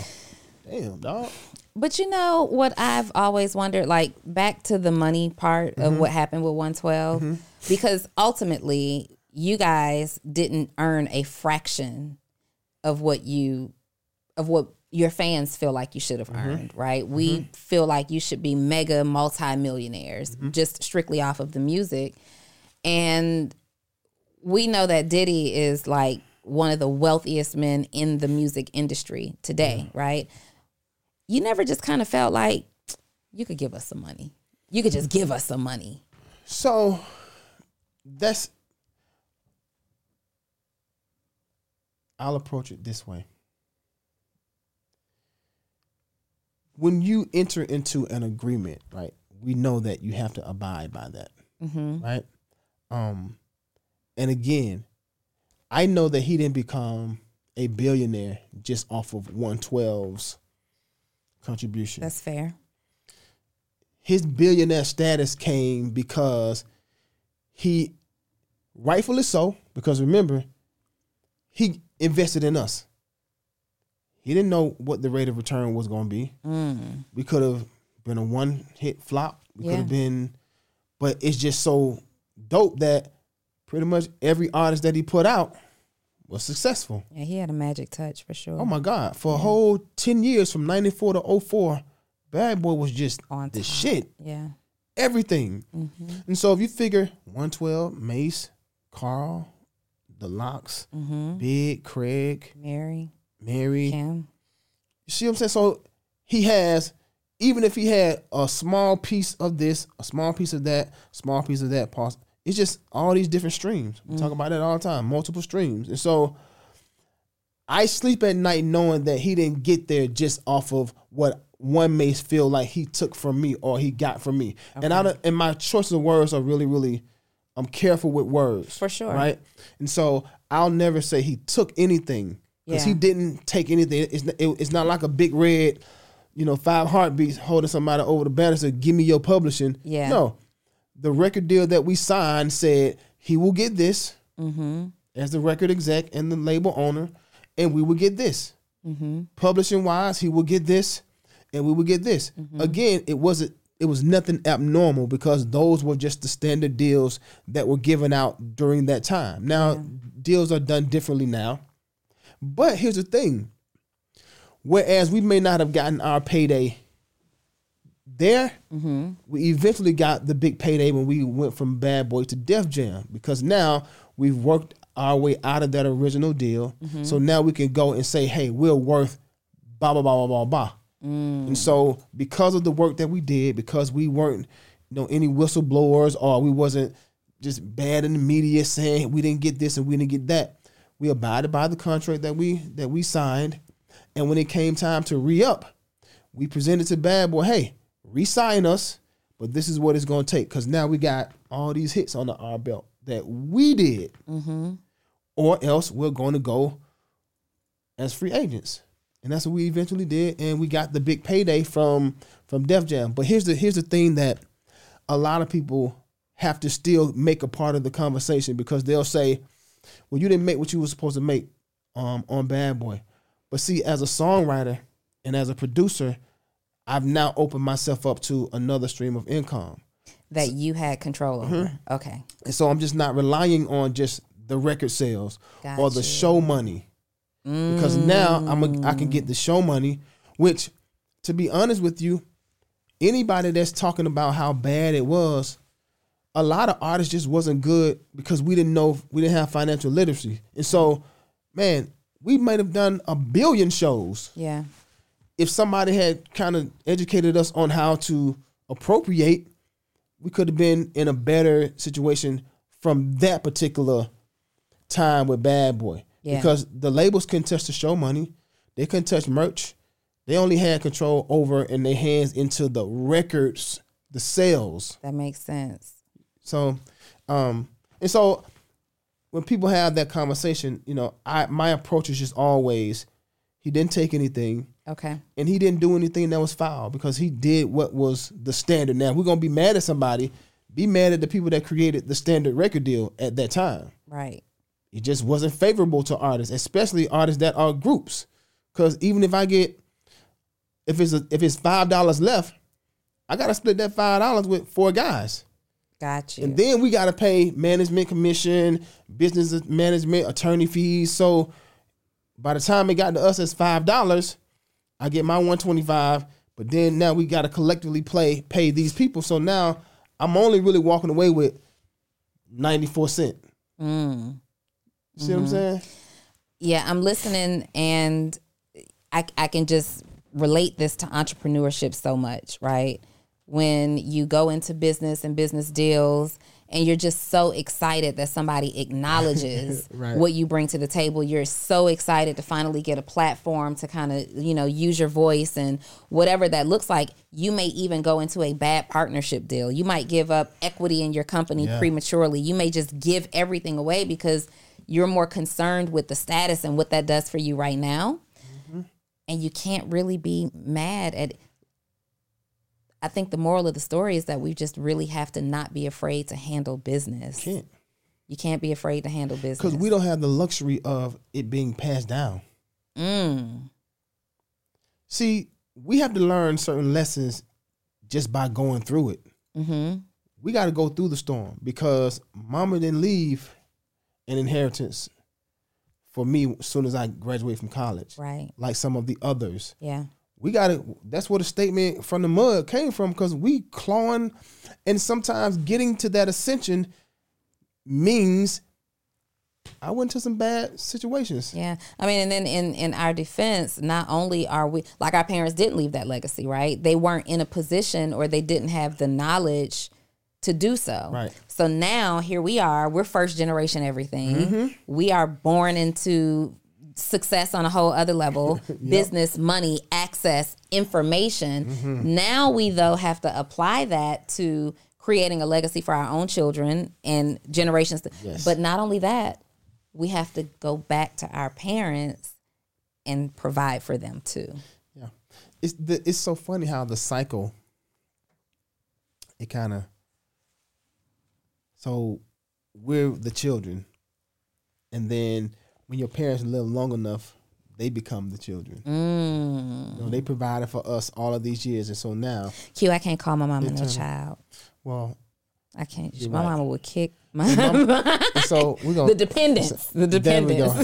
damn dog. But you know what I've always wondered, like back to the money part Mm-hmm. of what happened with 112, because ultimately you guys didn't earn a fraction of what you of what your fans feel like you should have earned, right? We feel like you should be mega multimillionaires just strictly off of the music. And we know that Diddy is like one of the wealthiest men in the music industry today, right? You never just kind of felt like you could give us some money. You could just give us some money. So that's I'll approach it this way. When you enter into an agreement, right? We know that you have to abide by that, right? Um, and again, I know that he didn't become a billionaire just off of 112's contribution. That's fair. his billionaire status came because he rightfully so because remember he invested in us. He didn't know what the rate of return was going to be mm. we could have been a one hit flop. We could have been but it's just so dope that pretty much every artist that he put out was successful Yeah, he had a magic touch for sure. oh my god for a whole 10 years from 94 to 04 bad boy was just On the top. shit yeah. everything. Mm-hmm. And so if you figure 112, Mase, Carl, the Lox, Mm-hmm. Big, Craig, Mary, Mary, Kim. you see what I'm saying? So he has, even if he had a small piece of this, a small piece of that, small piece of that, it's just all these different streams. We talk mm. about that all the time, multiple streams. And so I sleep at night knowing that he didn't get there just off of what one may feel like he took from me or he got from me. And I don't, and my choices of words are really, really, I'm careful with words. For sure. Right. And so I'll never say he took anything because he didn't take anything. It's, it, it's not like a big red, you know, five heartbeats holding somebody over the said, give me your publishing. Yeah. No. The record deal that we signed said he will get this Mm-hmm. as the record exec and the label owner, and we will get this. Mm-hmm. Publishing wise, he will get this, and we will get this. Again, it wasn't. It was nothing abnormal because those were just the standard deals that were given out during that time. Now, deals are done differently now, but here's the thing: whereas we may not have gotten our payday there, mm-hmm. we eventually got the big payday when we went from Bad Boy to Def Jam because now we've worked our way out of that original deal. Mm-hmm. So now we can go and say, hey, we're worth blah, blah, blah, blah, blah, blah. Mm. And so because of the work that we did, because we weren't, you know, any whistleblowers or we wasn't just bad in the media saying we didn't get this and we didn't get that, we abided by the contract that we that we signed. And when it came time to re-up, we presented to Bad Boy, hey, re-sign us, but this is what it's gonna take. Cause now we got all these hits on the R belt that we did. Or else we're gonna go as free agents. And that's what we eventually did. And we got the big payday from from Def Jam. But here's the here's the thing that a lot of people have to still make a part of the conversation because they'll say, Well, you didn't make what you were supposed to make um, on Bad Boy. But see, as a songwriter and as a producer, I've now opened myself up to another stream of income. That you had control over. Mm-hmm. Okay. And so I'm just not relying on just the record sales or the show money. Because now I'm a, I can get the show money, which to be honest with you, anybody that's talking about how bad it was, a lot of artists just wasn't good because we didn't know we didn't have financial literacy. And so, man, we might have done a billion shows Yeah. If somebody had kind of educated us on how to appropriate, we could have been in a better situation from that particular time with Bad Boy. Yeah. Because the labels couldn't touch the show money, they couldn't touch merch. They only had control over in their hands into the records, the sales. That makes sense. So, um, and so when people have that conversation, you know, I my approach is just always, he didn't take anything Okay. and he didn't do anything that was foul because he did what was the standard. Now, we're gonna be mad at somebody, be mad at the people that created the standard record deal at that time. Right. It just wasn't favorable to artists, especially artists that are groups. Because even if I get, if it's a, if it's five dollars left, I gotta split that five dollars with four guys. Got you. And then we got to pay management commission, business management, attorney fees. So by the time it got to us as five dollars, I get my one twenty five. But then now we got to collectively play pay these people. So now I'm only really walking away with ninety four cent. Mm. See what I'm saying? Yeah, I'm listening and I, I can just relate this to entrepreneurship so much, right? When you go into business and business deals and you're just so excited that somebody acknowledges *laughs* Right. what you bring to the table. You're so excited to finally get a platform to kind of, you know, use your voice and whatever that looks like. You may even go into a bad partnership deal. You might give up equity in your company Yeah. prematurely. You may just give everything away because you're more concerned with the status and what that does for you right now. Mm-hmm. And you can't really be mad at I think the moral of the story is that we just really have to not be afraid to handle business. Can't You can't be afraid to handle business. because we don't have the luxury of it being passed down. Mm. See, we have to learn certain lessons just by going through it. Mm-hmm. we got to go through the storm because mama didn't leave an inheritance for me as soon as I graduated from college, Right. like some of the others. Yeah. We got to, that's where the statement from the mud came from because we clawing and sometimes getting to that ascension means I went to some bad situations. Yeah. I mean, and then in, in our defense, not only are we, like our parents didn't leave that legacy, right? They weren't in a position or they didn't have the knowledge to do so. Right. So now here we are, we're first generation everything. Mm-hmm. We are born into success on a whole other level *laughs* business, money, access, information. Mm-hmm. Now we, though, have to apply that to creating a legacy for our own children and generations. To, Yes. But not only that, we have to go back to our parents and provide for them too. Yeah, it's the, it's so funny how the cycle. It kind of. So, we're the children, and then when your parents live long enough, they become the children. Mm. You know, they provided for us all of these years, and so now, Q, I can't call my mama no child. well, I can't. My right. mama would kick my and so we're *laughs* gonna the dependents. The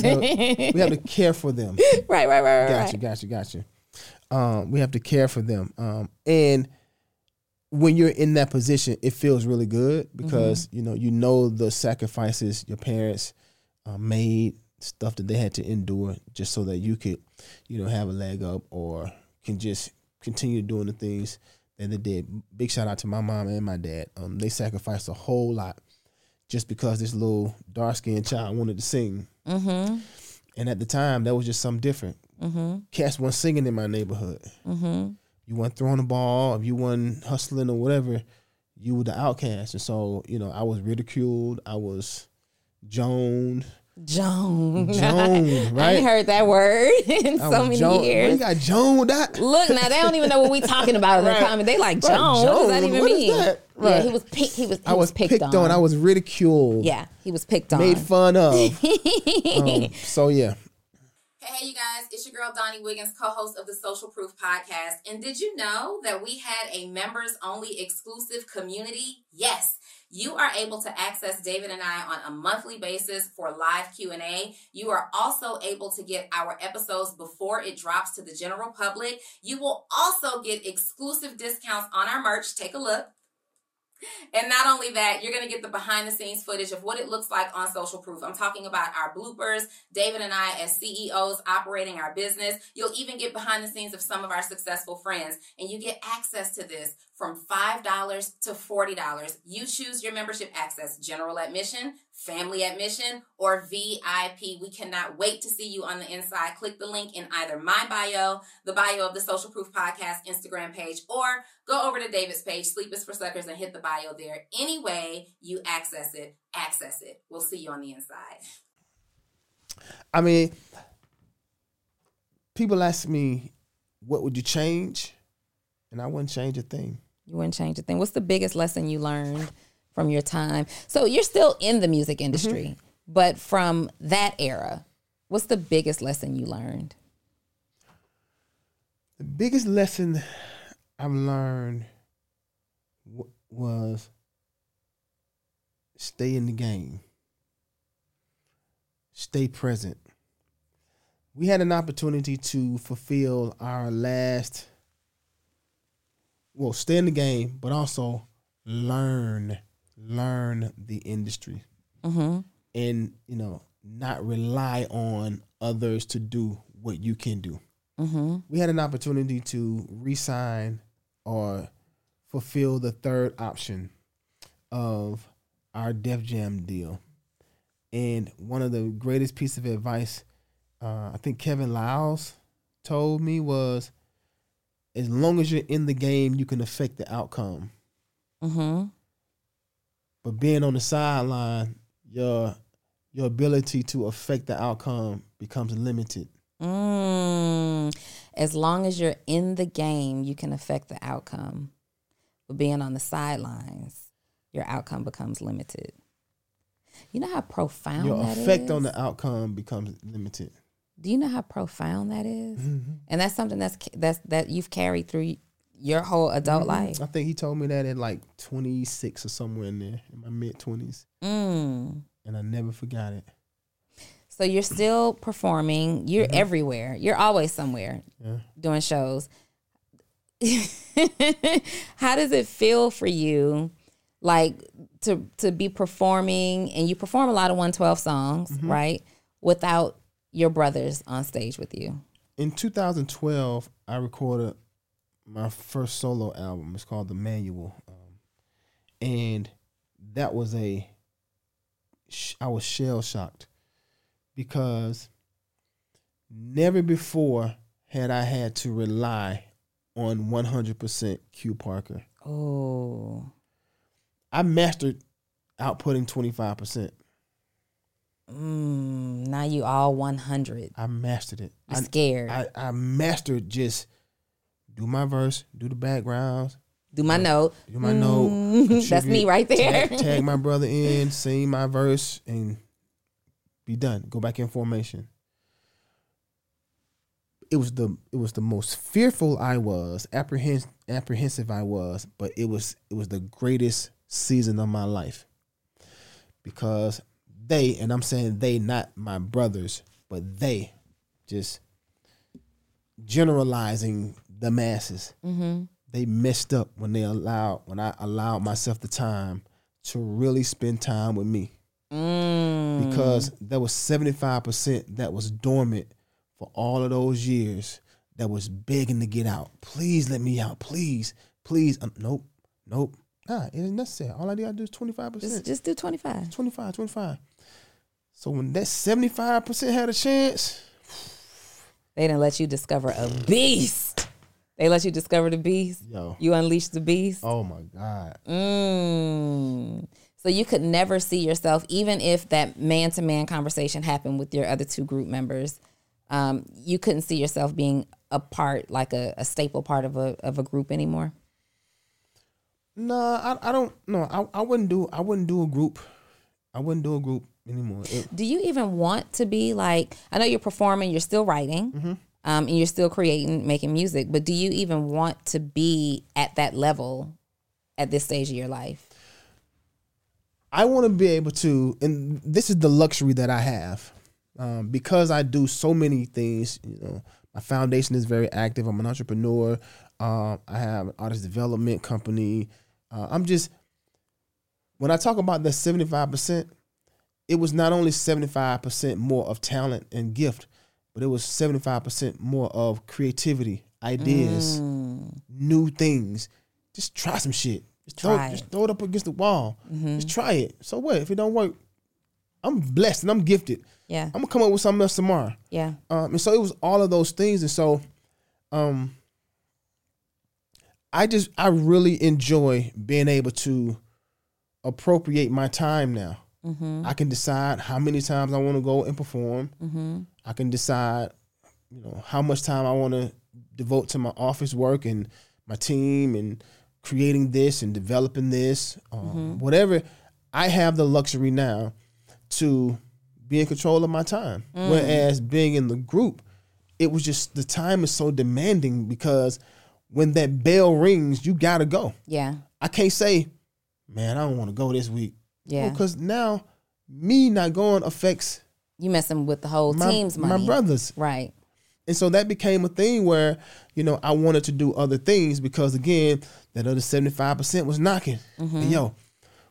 There we we have to care for them. *laughs* right, right, right, right. Gotcha, right. gotcha, got you, got you. Um, we have to care for them. Um, and when you're in that position, it feels really good because Mm-hmm. you know you know the sacrifices your parents uh, made, stuff that they had to endure just so that you could, you know, have a leg up or can just continue doing the things that they did. Big shout out to my mom and my dad. Um, they sacrificed a whole lot just because this little dark skinned child wanted to sing. Mm-hmm. And at the time, that was just something different. Mm-hmm. Cats weren't singing in my neighborhood. Mm-hmm. You weren't throwing the ball, if you weren't hustling or whatever, you were the outcast. And so, you know, I was ridiculed. I was joned. Joan. *laughs* Joan, I right? ain't heard that word *laughs* in I so many joned. years. They got joned that. Look now, they don't even know what we talking about in the Right. comment. They like Right, Joan. What does that Joan, even what is mean? that? Yeah, he was picked. He was. He I was picked, picked on. I was ridiculed. Yeah, he was picked on. Made fun of. *laughs* Um, so, yeah. Hey, you guys, it's your girl Donni Wiggins, co host of the Social Proof Podcast. And did you know that we had a members only exclusive community? Yes. You are able to access David and I on a monthly basis for live Q&A. You are also able to get our episodes before it drops to the general public. You will also get exclusive discounts on our merch. Take a look. And not only that, you're going to get the behind the scenes footage of what it looks like on Social Proof. I'm talking about our bloopers, David and I as CEOs operating our business. You'll even get behind the scenes of some of our successful friends. And you get access to this from $5 to $40. You choose your membership access, general admission, family admission, or VIP. We cannot wait to see you on the inside. Click the link in either my bio, the bio of the Social Proof Podcast Instagram page, or go over to David's page, Sleep is for Suckers, and hit the bio there. Any way you access it, access it. We'll see you on the inside. I mean, people ask me, what would you change? And I wouldn't change a thing. You wouldn't change a thing. What's the biggest lesson you learned from your time? So you're still in the music mm-hmm. industry, but from that era, what's the biggest lesson you learned? The biggest lesson I've learned w- was stay in the game. Stay present. We had an opportunity to fulfill our last well, stay in the game, but also learn learn the industry. Mm-hmm. And, you know, not rely on others to do what you can do. Mm-hmm. We had an opportunity to re-sign or fulfill the third option of our Def Jam deal. And one of the greatest piece of advice uh, I think Kevin Liles told me was, as long as you're in the game, you can affect the outcome. Mm-hmm. But being on the sideline, your your ability to affect the outcome becomes limited. Mm. As long as you're in the game, you can affect the outcome. But being on the sidelines, your outcome becomes limited. You know how profound Your effect is? on the outcome becomes limited. Do you know how profound that is? Mm-hmm. And that's something that's that's that you've carried through your whole adult mm-hmm. life. I think he told me that at like 26 or somewhere in there, in my mid 20s, Mm. and I never forgot it. So you're still performing. You're mm-hmm. everywhere. You're always somewhere Yeah. doing shows. *laughs* How does it feel for you, like to to be performing and you perform a lot of 112 songs, mm-hmm. right? Without your brothers on stage with you. In 2012, I recorded my first solo album. It's called The Manual, um, and that was a. sh- I was shell shocked because never before had I had to rely on 100% Q Parker. Oh. I mastered outputting 25%. Mm, now you all 100. I mastered it. You're I, scared. I, I mastered just do my verse, do the backgrounds, Do my note. do my note. Mm, *laughs* That's me right there. Tag, tag my brother *laughs* in, sing my verse, and be done. Go back in formation. It was the it was the most fearful I was, apprehens- apprehensive I was, but it was it was the greatest season of my life because they and I'm saying they not my brothers, but they just generalizing the masses mm-hmm. they messed up when they allowed when I allowed myself the time to really spend time with me Mm. because there was 75% that was dormant for all of those years that was begging to get out. Please let me out. Please. Please. Um, nope. Nope. Nah, it isn't necessary. All I gotta do is 25%. just, just do 25. 25, 25. So when that 75% had a chance, They didn't let you discover a beast. They let you discover the beast. yo, You unleash the beast. oh my God. Mm. So you could never see yourself, even if that man to man conversation happened with your other two group members. Um, you couldn't see yourself being a part, like a, a staple part of a of a group anymore. Nah, I, I don't no, I, I wouldn't do I wouldn't do a group. I wouldn't do a group anymore. It- Do you even want to be like? I know you're performing, you're still writing, Mm-hmm. Um, and you're still creating, making music. But do you even want to be at that level at this stage of your life? I want to be able to, and this is the luxury that I have, um, because I do so many things. You know, my foundation is very active. I'm an entrepreneur. Um, I have an artist development company. Uh, I'm just when I talk about the 75 percent, it was not only 75 percent more of talent and gift, but it was 75 percent more of creativity, ideas, Mm. new things. Just try some shit. Just throw, Try just it. Mm-hmm. throw it up against the wall. Just try it. So what? If it don't work, I'm blessed and I'm gifted. Yeah, I'm gonna come up with something else tomorrow. yeah. Um, and so it was all of those things. And so, um, I just I really enjoy being able to appropriate my time now. Mm-hmm. I can decide how many times I want to go and perform. Mm-hmm. I can decide, you know, how much time I want to devote to my office work and my team and creating this and developing this, um, whatever. I have the luxury now to be in control of my time. Whereas being in the group, it was just the time is so demanding because when that bell rings, you gotta go. Yeah. I can't say, man, I don't want to go this week. Yeah. Because now me not going affects You messing with the whole my, team's money. my brothers. Right. And so that became a thing where, you know, I wanted to do other things because again, that other 75% was knocking. Mm-hmm. And yo,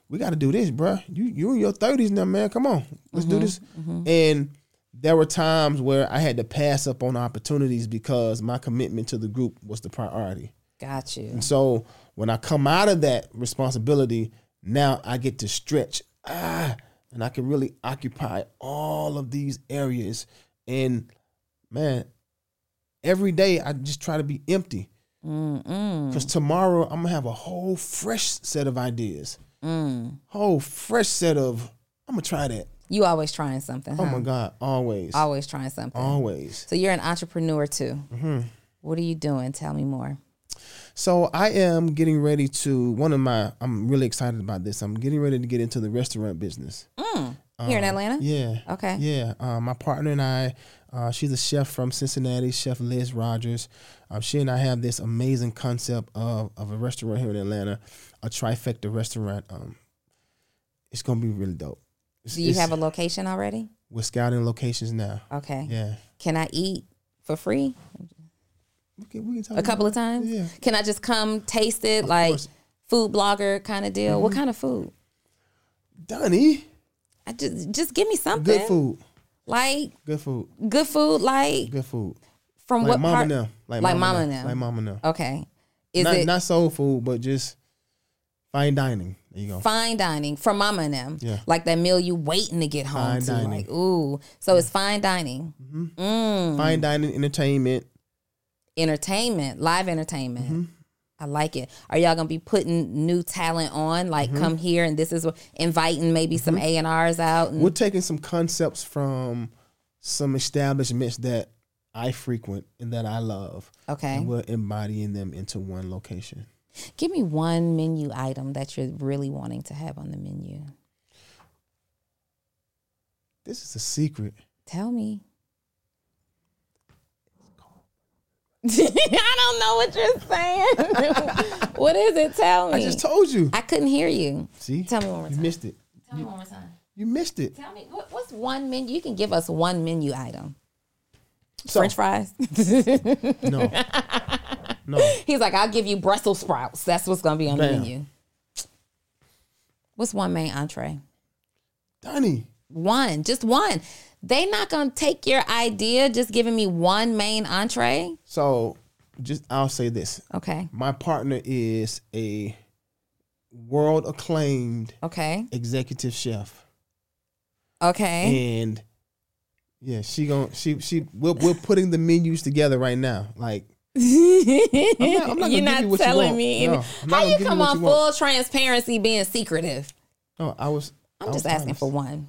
we got to do this, bruh. You you in your 30s now, man. Come on. Let's do mm-hmm. this. Mm-hmm. And there were times where I had to pass up on opportunities because my commitment to the group was the priority. Got you. And so when I come out of that responsibility, now I get to stretch. Ah, and I can really occupy all of these areas. And man, every day I just try to be empty. Because tomorrow I'm gonna have a whole fresh set of ideas. Mm. Whole fresh set of I'm gonna try that. You always trying something. Oh my God. Always. Always trying something. Always. So you're an entrepreneur too. Mm-hmm. What are you doing? Tell me more. So I am getting ready to one of my I'm really excited about this. I'm getting ready to get into the restaurant business. Here in Atlanta? Um, Yeah. Okay. Yeah. Uh, my partner and I, uh, she's a chef from Cincinnati, Chef Liz Rogers. Um, she and I have this amazing concept of, of a restaurant here in Atlanta, a trifecta restaurant. Um, it's gonna be really dope. It's, Do you have a location already? We're scouting locations now. Okay. Yeah. Can I eat for free We can, we can talk a couple of times? Yeah. Can I just come taste it like course. food blogger kind of deal? Mm-hmm. What kind of food? Donni, I just just give me something. good food. Like Good food. good food like Good food. from Like what mama part? now. Like, Like mama, mama now. now. Like mama now. Okay. Is not, it not soul food, but just fine dining. There you go. fine dining from mama and them? Yeah. Like that meal you waiting to get home Fine to. dining. Like, ooh. So it's fine dining. Hmm. Fine dining, entertainment. Entertainment, live entertainment. Mm-hmm. I like it. Are y'all gonna be putting new talent on? Like, Mm-hmm. come here and this is what inviting maybe some A and R's out. And, We're taking some concepts from some establishments that I frequent and that I love. okay, And we're embodying them into one location. give me one menu item that you're really wanting to have on the menu. This is a secret. Tell me. *laughs* I don't know what you're saying. *laughs* what is it? Tell me. I just told you. I couldn't hear you. See? Tell me one more time. You missed it. Tell me one more time. You missed it. Tell me what, what's one menu? You can give us one menu item. So, French fries. *laughs* No. No. He's like, I'll give you Brussels sprouts. That's what's gonna be on the menu. What's one main entree? Donni. One, just one. They not gonna take your idea, just giving me one main entree. So just I'll say this. Okay, My partner is a world acclaimed okay, executive chef. okay. and yeah, she gon' she she we're, we're putting the menus together right now. Like *laughs* I'm not, I'm not You're not you what you telling me. No, How you come on you want. full transparency being secretive? No, I was. I'm I just was asking honest. for one.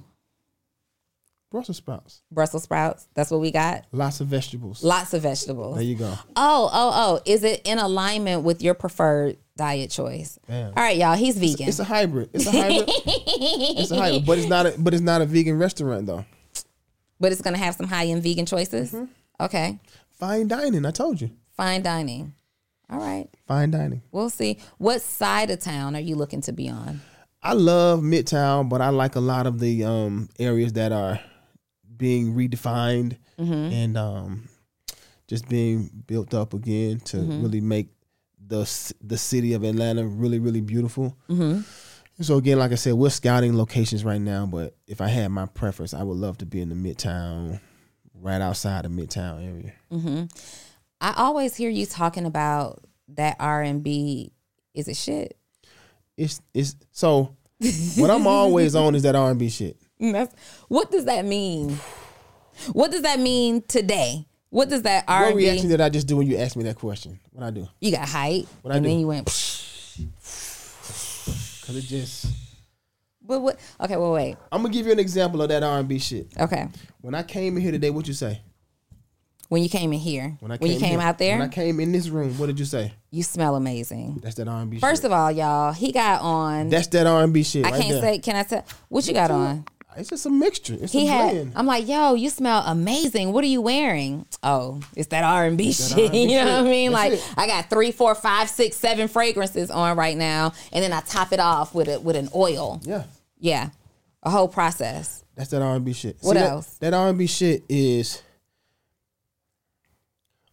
Brussels sprouts. Brussels sprouts. That's what we got. Lots of vegetables. Lots of vegetables. There you go. Oh, oh, oh. Is it in alignment with your preferred diet choice? Bam. All right, y'all. He's vegan. It's a hybrid. It's a hybrid. *laughs* it's a hybrid, but it's not a but it's not a vegan restaurant though. but it's going to have some high end vegan choices. Mm-hmm. Okay. Fine dining. I told you. Fine dining. All right. Fine dining. We'll see. What side of town are you looking to be on? I love Midtown, but I like a lot of the um, areas that are being redefined Mm-hmm. and um, just being built up again to Mm-hmm. really make the the city of Atlanta really really beautiful. Mm-hmm. So again, like I said, we're scouting locations right now. But if I had my preference, I would love to be in the Midtown, right outside the Midtown area. I always hear you talking about that R and B. Is it shit? It's it's so what I'm always on is that R and B shit. Mm, that's, what does that mean? What does that mean today? What does that R What reaction B? did I just do when you asked me that question? What I do? You got hype, What I and then you went. Cause it just. But what? Okay, well, wait. I'm gonna give you an example of that R&B shit. Okay, When I came in here today, what you say? when you came in here, When I When you came here- out there, when I came in this room, what did you say? you smell amazing. That's that R&B. First shit. of all, y'all, he got on. that's that R&B shit. I right can't there. say. Can I tell what you got on? It's just a mixture. It's He a had. blend. I'm like, yo, you smell amazing. What are you wearing? Oh, it's that R and B shit. *laughs* You know what I mean? That's like, it. I got three, four, five, six, seven fragrances on right now, and then I top it off with a with an oil. yeah. Yeah, a whole process. That's that R and B shit. What that- else? That R and B shit is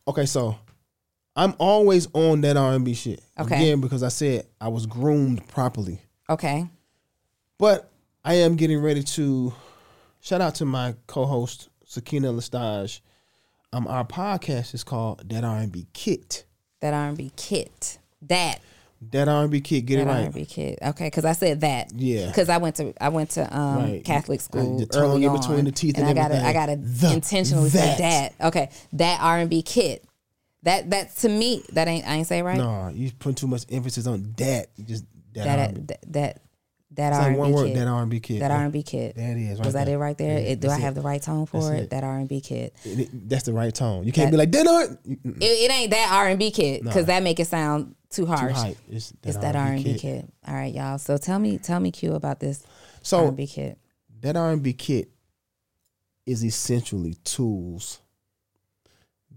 okay. So I'm always on that R and B shit Okay. again because I said I was groomed properly. Okay. But I am getting ready to shout out to my co-host Sakina Lestage. Um, our podcast is called That R and B Kit. That R and B kit. That That R and B Kit. Get that it R&B kit. Okay, because I said that. Yeah. Because I went to I went to um, Right. Catholic school The tongue in between the teeth and and I gotta I gotta The- intentionally say that. that. Okay, that R and B kit. That that to me that ain't I ain't say right. No, you put too much emphasis on that. Just that, that that that that R and B kit. That R and B Kit. That R and B kit. There it is. Right Was that there. it right there? Yeah, It, do I have it. the right tone for it? it. That R and B it- that's the right tone. You can't That- be like that. R. It, it ain't that R and B kit because that make it sound too Too harsh. hype. It's that, It's that R and B kit. All right, y'all. So tell me, tell me, Q about this R So and B kit. that R and B kit is essentially tools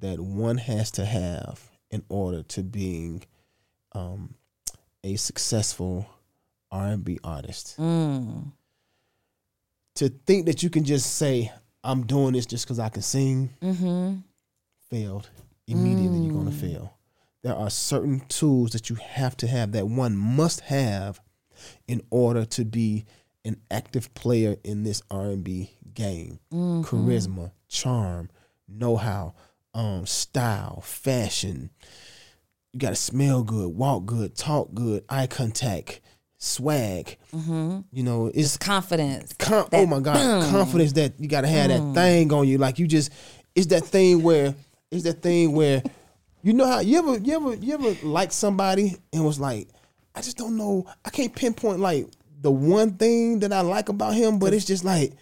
that one has to have in order to being um, a successful R and B artist. Mm. To think that you can just say, "I'm doing this just because I can sing," Mm-hmm. failed immediately. You're gonna Mm. fail. There are certain tools that you have to have that one must have in order to be an active player in this R&B game. Mm-hmm. Charisma, charm, know-how, um, style, fashion. You got to smell good, walk good, talk good, eye contact, swag. Mm-hmm. You know, it's Confidence. con- That oh my god, confidence that you gotta have that thing on you. Like you just, it's that thing where, it's that thing where, you know how you ever, you ever, you ever like somebody and was like, I just don't know, I can't pinpoint like the one thing that I like about him, but it's just like,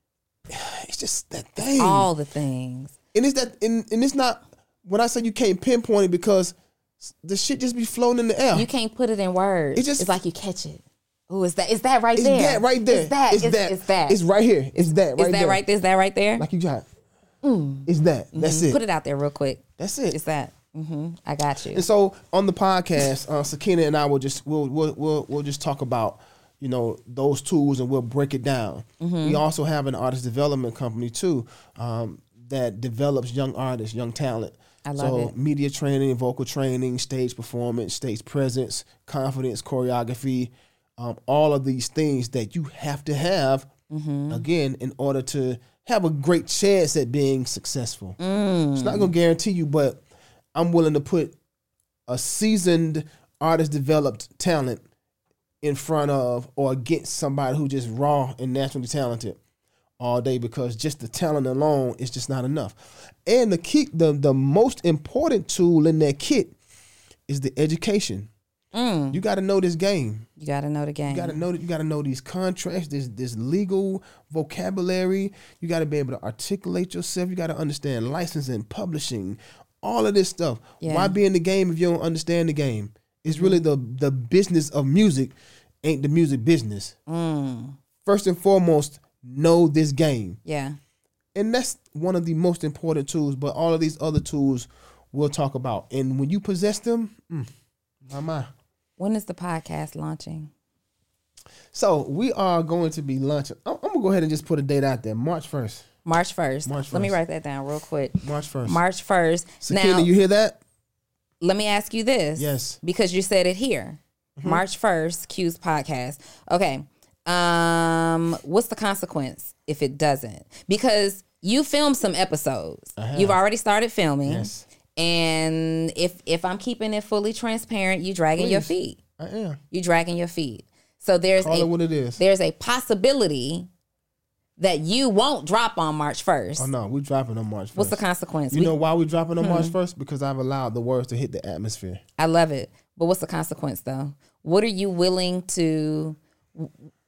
*sighs* it's just that thing, All the things. and it's that, and, and it's not when I say you can't pinpoint it because the shit just be floating in the air. You can't put it in words. It just- it's like you catch it. Oh, is that? Is that right it's there? that right there. It's that. It's, It's, that. It's that. It's right here. It's that right Is that there. right there? Is that right there? Like you got. It's that. That's it. Put it out there real quick. That's it. It's that. Mm-hmm. I got you. And so on the podcast, uh, Sakina and I will just we'll we'll we'll, we'll just talk about you know those tools and we'll break it down. Mm-hmm. We also have an artist development company too um, that develops young artists, young talent. I love so it. media training, vocal training, stage performance, stage presence, confidence, choreography, um, all of these things that you have to have Mm-hmm. again in order to have a great chance at being successful. Mm. It's not gonna guarantee you, but I'm willing to put a seasoned artist developed talent in front of or against somebody who just raw and naturally talented all day because just the talent alone is just not enough. And the key the the most important tool in that kit is the education. Mm. You got to know this game. You got to know the game. You got to know that you got to know these contracts, this this legal vocabulary. You got to be able to articulate yourself. You got to understand licensing, publishing, all of this stuff. Yeah. Why be in the game if you don't understand the game? It's really the the business of music ain't the music business. Mm. First and foremost, know this game. Yeah. And that's one of the most important tools, but all of these other tools we'll talk about. And when you possess them, mm, my my. When is the podcast launching? So we are going to be launching. I'm, I'm gonna go ahead and just put a date out there. March first. March 1st. March 1st. Let me write that down real quick. March first. March 1st. Sakina, now, you hear that? let me ask you this. Yes. Mm-hmm. Because you said it here. March 1st, Q's podcast. Okay. Um, what's the consequence if it doesn't? Because you filmed some episodes. have. You've already started filming. Yes. And if if I'm keeping it fully transparent, you dragging your feet. I am. You dragging your feet. So there's Call a it what it is. there's a possibility that you won't drop on March 1st. Oh no, we're dropping on March first. What's the consequence? You We- know why we're dropping on March Hmm. first? Because I've allowed the words to hit the atmosphere. I love it. But what's the consequence though? What are you willing to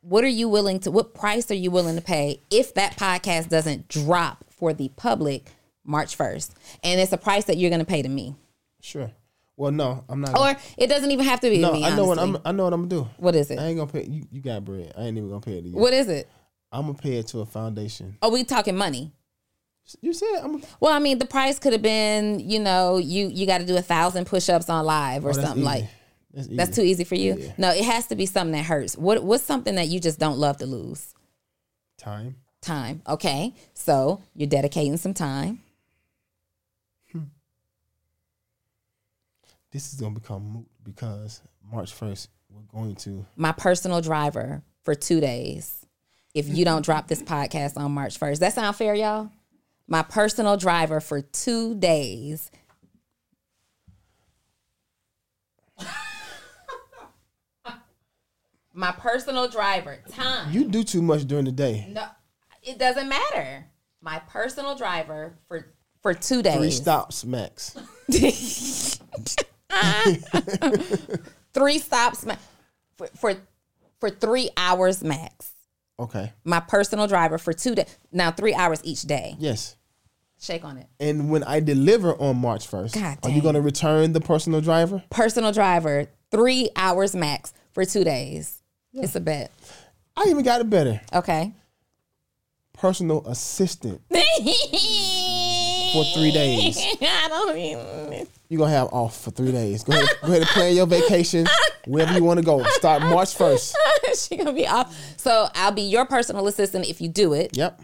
what are you willing to what price are you willing to pay if that podcast doesn't drop for the public March 1st? And it's a price that you're going to pay to me. Sure. Well, no, I'm not. Or it doesn't even have to be no, to me. I know what I'm. I know what I'm gonna do. What is it? I ain't gonna pay. You, you got bread. I ain't even gonna pay it to you. What is it? I'm gonna pay it to a foundation. Are we talking money? You said I'm. Well, I mean, the price could have been, you know, you you got to do a thousand push-ups on live or Oh, something easy. like. That's. That's too easy for you. Yeah. No, it has to be something that hurts. What what's something that you just don't love to lose? time. Time. Okay, so you're dedicating some time. Hmm. This is gonna become moot because March first we're going to. My personal driver for two days. If you don't drop this podcast on March first, that sound fair, y'all? My personal driver for two days. My personal driver. Time. You do too much during the day. No, it doesn't matter. My personal driver for for two days. Three stops max. *laughs* Three stops ma- for, for for three hours max. Okay. My personal driver for two days. Now three hours each day. Yes. Shake on it. And when I deliver on March first, are you gonna return the personal driver? Personal driver, three hours max for two days. It's a bet. I even got it better. Okay. Personal assistant for *laughs* for three days. I don't even. You're gonna have off for three days. Go ahead, go ahead and plan your vacation wherever you want to go. Start March first. *laughs* she gonna be off. So I'll be your personal assistant if you do it. Yep.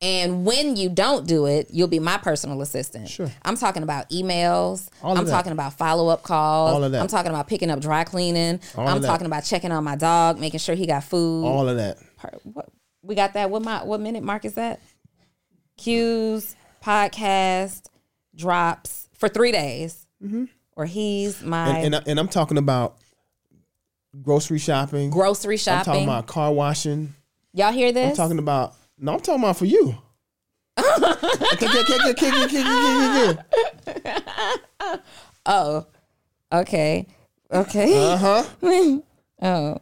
And when you don't do it, you'll be my personal assistant. Sure. I'm talking about emails. All of I'm that. talking about follow up calls. All of that. I'm talking about picking up dry cleaning. All I'm of that. talking about checking on my dog, making sure he got food. All of that. What, we got that. What my what minute mark is that? Q's, podcast, drops for three days. Or he's my Mm-hmm. And, and, and I'm talking about grocery shopping. grocery shopping. I'm talking about car washing. Y'all hear this? I'm talking about no. I'm talking about for you. *laughs* Oh, okay, okay. Uh huh. *laughs* Oh,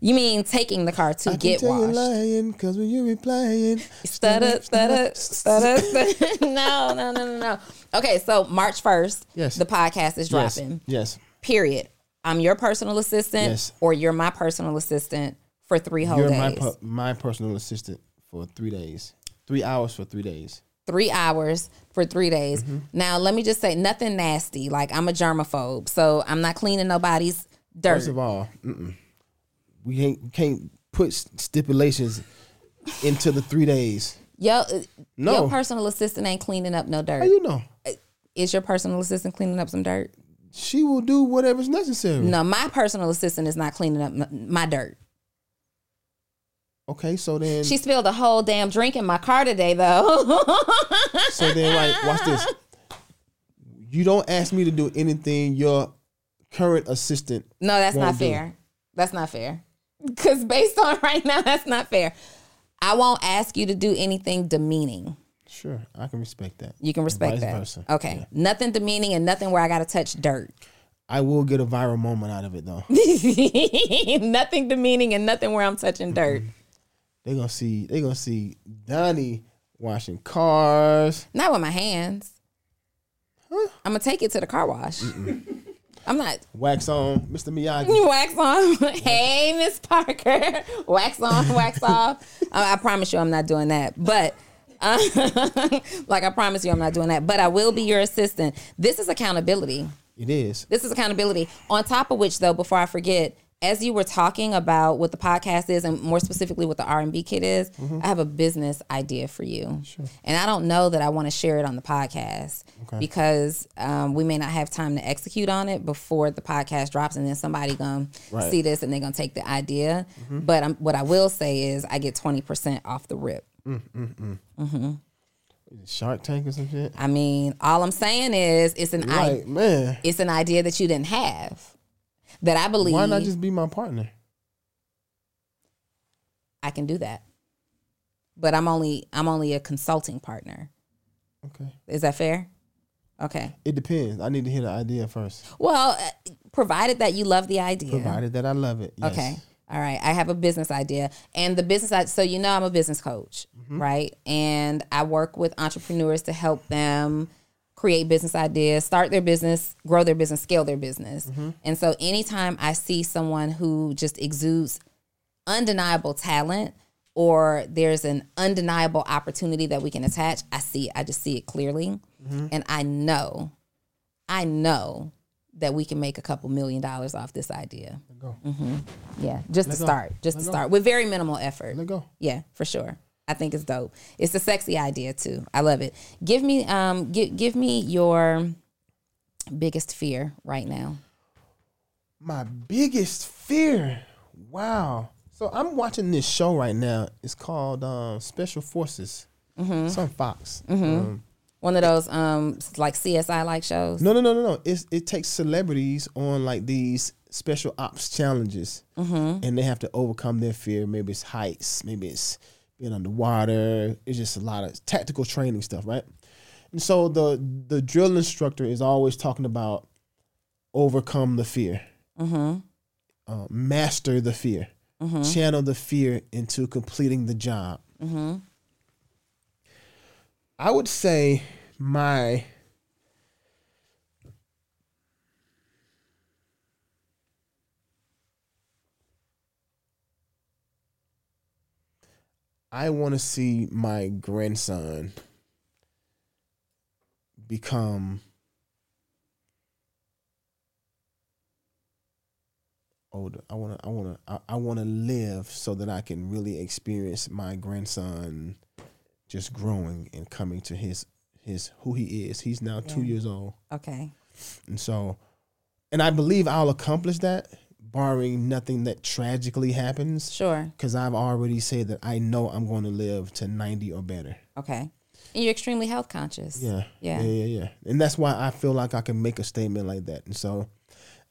you mean taking the car to I get can tell washed? lying because when you be playing, Stutter, stutter, stutter, stutter. *laughs* No, no, no, no, no. Okay, so March first, Yes. the podcast is dropping. yes, Period. I'm your personal assistant, Yes. or you're my personal assistant for three whole you're my days. per- my personal assistant for three days, three hours for three days. three hours for three days. Mm-hmm. Now, let me just say nothing nasty. Like I'm a germaphobe, so I'm not cleaning nobody's dirt. First of all, mm-mm. we can't we can't put stipulations into the three days. Yo, uh, No. your personal assistant ain't cleaning up no dirt. How you know? Is your personal assistant cleaning up some dirt? She will do whatever's necessary. No, my personal assistant is not cleaning up my dirt. Okay, so then, She spilled a whole damn drink in my car today, though. *laughs* so then, like, watch this. You don't ask me to do anything your current assistant. no, that's not do. fair. That's not fair. Because based on *laughs* right now, that's not fair. I won't ask you to do anything demeaning. Sure, I can respect that. You can respect Vice that. versa. Okay. Yeah. Nothing demeaning and nothing where I got to touch dirt. I will get a viral moment out of it though. *laughs* nothing demeaning and nothing where I'm touching dirt. Mm-hmm. They gonna see. They gonna see Donni washing cars. Not with my hands. Huh? I'm gonna take it to the car wash. *laughs* I'm not Wax on, Mr. Miyagi. *laughs* wax on. *laughs* hey, Miss Parker, wax on, wax off. I, I promise you, I'm not doing that. But uh, like I promise you, I'm not doing that. But I will be your assistant. This is accountability. It is. This is accountability. On top of which, though, before I forget, as you were talking about what the podcast is, and more specifically what the R and B kit is, mm-hmm. I have a business idea for you, and I don't know that I want to share it on the podcast because um, we may not have time to execute on it before the podcast drops, and then somebody gonna Right. see this and they're gonna take the idea. Mm-hmm. But i what I will say is, I get twenty percent off the rip. Mm, mm, mm. Mm-hmm. Shark Tank or some shit. I mean, all I'm saying is, it's an I, Like man, it's an idea that you didn't have. That I believe why not just be my partner? I can do that. But I'm only I'm only a consulting partner. Okay, Is that fair? Okay. it depends. I need to hear the idea first. Well, uh, provided that you love the idea. Provided that I love it. Yes. Okay. All right. I have a business idea. And the business I so you know I'm a business coach, Mm-hmm. right? And I work with entrepreneurs to help them create business ideas, start their business, grow their business, scale their business. Mm-hmm. And so anytime I see someone who just exudes undeniable talent or there's an undeniable opportunity that we can attach, I see it. I just see it clearly. And I know, I know that we can make a couple million dollars off this idea. Let go. Yeah, just to go. start, just Let to go. start with very minimal effort. Let go. Yeah, for sure. I think it's dope. It's a sexy idea too. I love it. Give me um give give me your biggest fear right now. My biggest fear. Wow. So I'm watching this show right now. It's called um, Special Forces. It's on Fox. Um, One of those um like CSI like shows. no, no, no, no, no. It's, it takes celebrities on like these special ops challenges, and they have to overcome their fear. Maybe it's heights. Maybe it's being underwater. It's just a lot of tactical training stuff, right? And so the the drill instructor is always talking about overcome the fear, mm-hmm. uh, master the fear, mm-hmm. channel the fear into completing the job. Mm-hmm. I would say my I want to see my grandson become older. I want to I want to I, want to live so that I can really experience my grandson just growing and coming to his his who he is. He's now 2 years old. Okay. And so and I believe I'll accomplish that barring nothing that tragically happens Sure. cuz I've already said that I know I'm going to live to 90 or better. Okay. And you're extremely health conscious. Yeah. Yeah. Yeah, yeah, yeah. And that's why I feel like I can make a statement like that. And so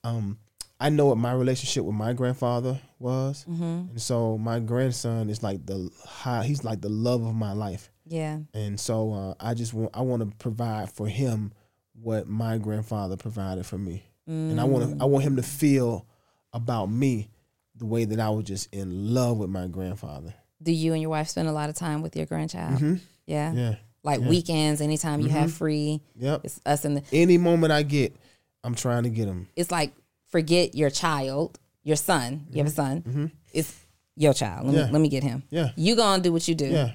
um I know what my relationship with my grandfather was. Mm-hmm. And so my grandson is like the high he's like the love of my life. Yeah. And so uh, I just want I want to provide for him what my grandfather provided for me. And I want Mm. to I want him to feel about me the way that I was just in love with my grandfather. Do you and your wife spend a lot of time with your grandchild? Mm-hmm. Yeah. Yeah. Like Yeah. weekends, anytime you have free, Yep. it's us and the Any moment I get, I'm trying to get him. it's like forget your child, your son. You have a son. It's your child. Let Mm-hmm. Yeah. me let me get him. Yeah. You gonna do what you do. Yeah.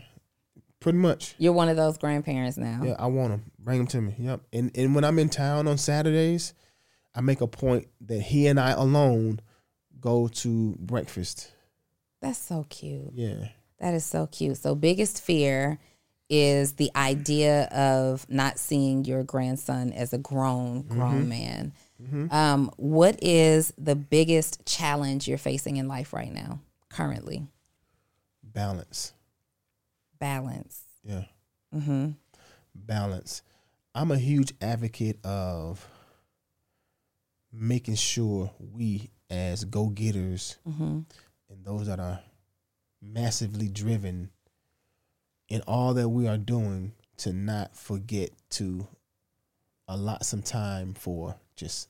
Pretty much. You're one of those grandparents now. Yeah, I want him. Bring him to me. Yep. And and when I'm in town on Saturdays, I make a point that he and I alone go to breakfast. That's so cute. Yeah. That is so cute. So biggest fear is the idea of not seeing your grandson as a grown grown man. Um, what is the biggest challenge you're facing in life right now, currently? Balance. Balance. Yeah. Mm-hmm. Balance. I'm a huge advocate of making sure we as go-getters Mm-hmm. and those that are massively driven in all that we are doing to not forget to allot some time for just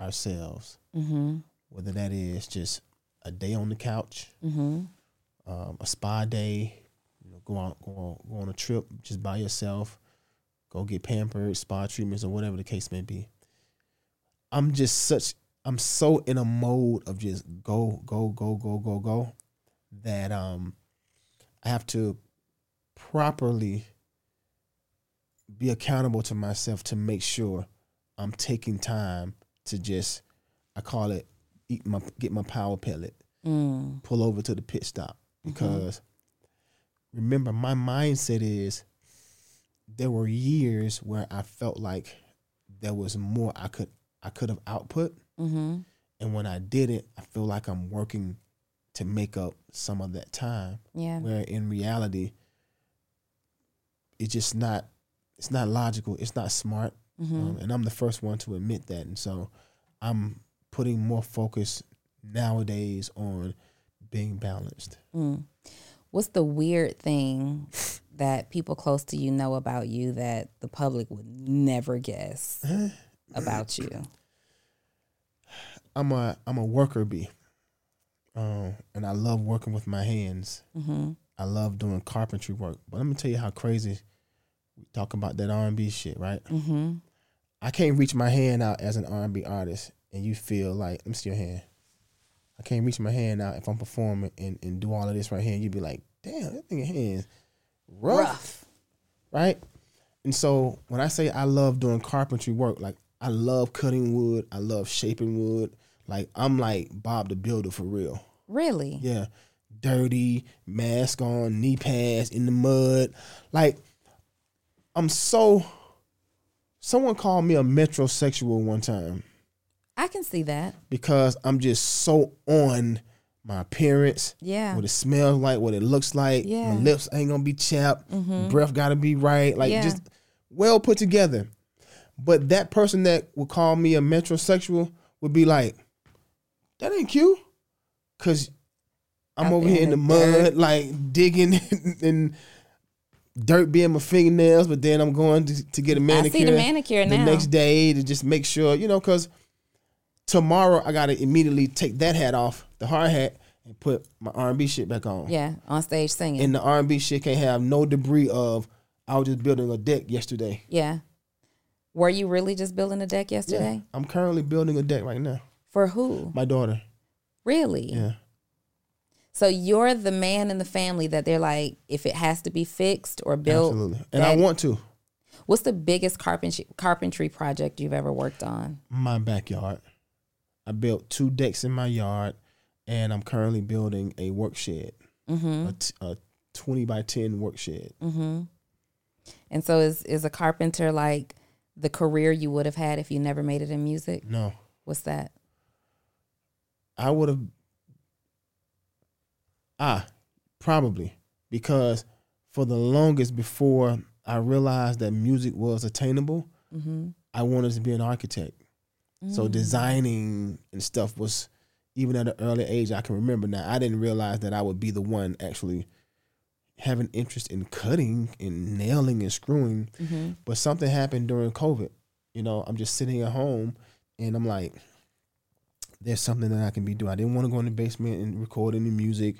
ourselves Mm-hmm. whether that is just a day on the couch Mm-hmm. um, a spa day you know go out go on, go on a trip just by yourself go get pampered spa treatments or whatever the case may be i'm just such i'm so in a mode of just go go go go go go that um i have to properly be accountable to myself to make sure i'm taking time to just i call it eat my get my power pellet Mm. pull over to the pit stop because remember my mindset is there were years where I felt like there was more I could I could have output Mm-hmm. and when I did it I feel like I'm working to make up some of that time Yeah. where in reality it's just not it's not logical it's not smart Mm-hmm. um, and I'm the first one to admit that and so I'm putting more focus nowadays on being balanced Mm. What's the weird thing that people close to you know about you that the public would never guess *laughs* about you? I'm a I'm a worker bee, um, and I love working with my hands. Mm-hmm. I love doing carpentry work. But let me tell you how crazy we talk about that R and B shit, right? Mm-hmm. I can't reach my hand out as an R and B artist, and you feel like let me see your hand. I can't reach my hand out if I'm performing and, and do all of this right here. And you'd be like, damn, that thing hands rough, Rough. right? And so when I say I love doing carpentry work, like I love cutting wood. I love shaping wood. Like I'm like Bob the Builder for real. Really? Yeah. Dirty, mask on, knee pads in the mud. Like I'm so someone called me a metrosexual one time I can see that. because I'm just so on my appearance, Yeah. what it smells like, what it looks like. Yeah. My lips ain't gonna be chapped. Mm-hmm. Breath gotta be right. Like Yeah. just well put together. But that person that would call me a metrosexual would be like, that ain't cute. Cause I'm over here in the mud, like digging *laughs* and dirt being my fingernails, but then I'm going to, to get a manicure. I see the manicure the now. next day to just make sure, you know, because tomorrow I gotta immediately take that hat off, the hard hat, and put my R&B shit back on. Yeah, on stage singing. And the R&B shit can't have no debris of I was just building a deck yesterday. yeah. Were you really just building a deck yesterday? I'm currently building a deck right now. For who? My daughter. Really? Yeah. So you're the man in the family that they're like, if it has to be fixed or built. Absolutely. And I want to. What's the biggest carpentry carpentry project you've ever worked on? My backyard. I built two decks in my yard and I'm currently building a work shed. Mm-hmm. A, t- a 20 by 10 work shed. Mm-hmm. And so is is a carpenter like the career you would have had if you never made it in music? No. What's that? I would have. Ah, probably because for the longest before I realized that music was attainable, Mm-hmm. I wanted to be an architect. So designing and stuff was even at an early age. I can remember now. I didn't realize that I would be the one actually having interest in cutting and nailing and screwing. Mm-hmm. But something happened during COVID. You know, I'm just sitting at home and I'm like, there's something that I can be doing. I didn't want to go in the basement and record any music.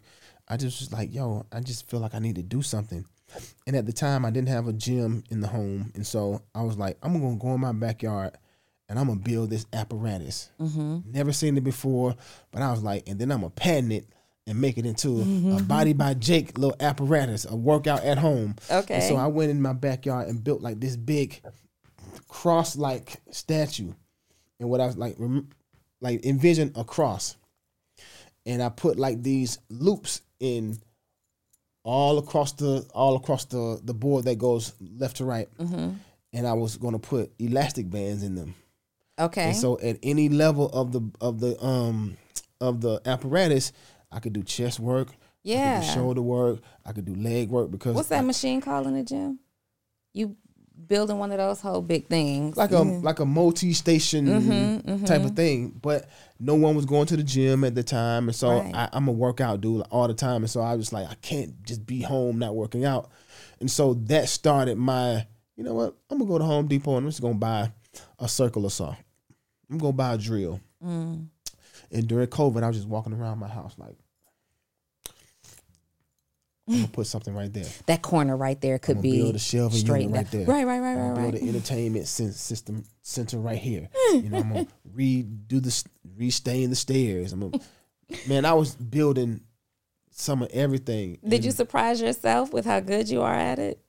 I just was like, yo, I just feel like I need to do something. And at the time, I didn't have a gym in the home. And so I was like, I'm going to go in my backyard and I'm going to build this apparatus. Mm-hmm. Never seen it before, but I was like, and then I'm going to patent it and make it into a body by Jake little apparatus, a workout at home. Okay. And so I went in my backyard and built like this big cross like statue. And what I was like, rem- like envision a cross. And I put like these loops in all across the all across the the board that goes left to right. Mm-hmm. And I was gonna put elastic bands in them. Okay. And so at any level of the of the um of the apparatus, I could do chest work, yeah. shoulder work, I could do leg work because What's that I- machine called in the gym? You building one of those whole big things. like a like a multi-station Mhm, type mhm. of thing. But no one was going to the gym at the time, and so Right. I, I'm a workout dude all the time, and so I was like, I can't just be home not working out, and so that started my. You know what? I'm gonna go to Home Depot and I'm just gonna buy a circular saw. I'm gonna buy a drill. Mm. And during COVID, I was just walking around my house like, I'm gonna put something right there. That corner right there could be build a shelving straight unit right there. Right, right, right, I'm right, gonna build right. an entertainment system center right here. *laughs* You know, I'm gonna redo the restain the stairs. I'm gonna, man, I was building some of everything. Did you surprise yourself with how good you are at it?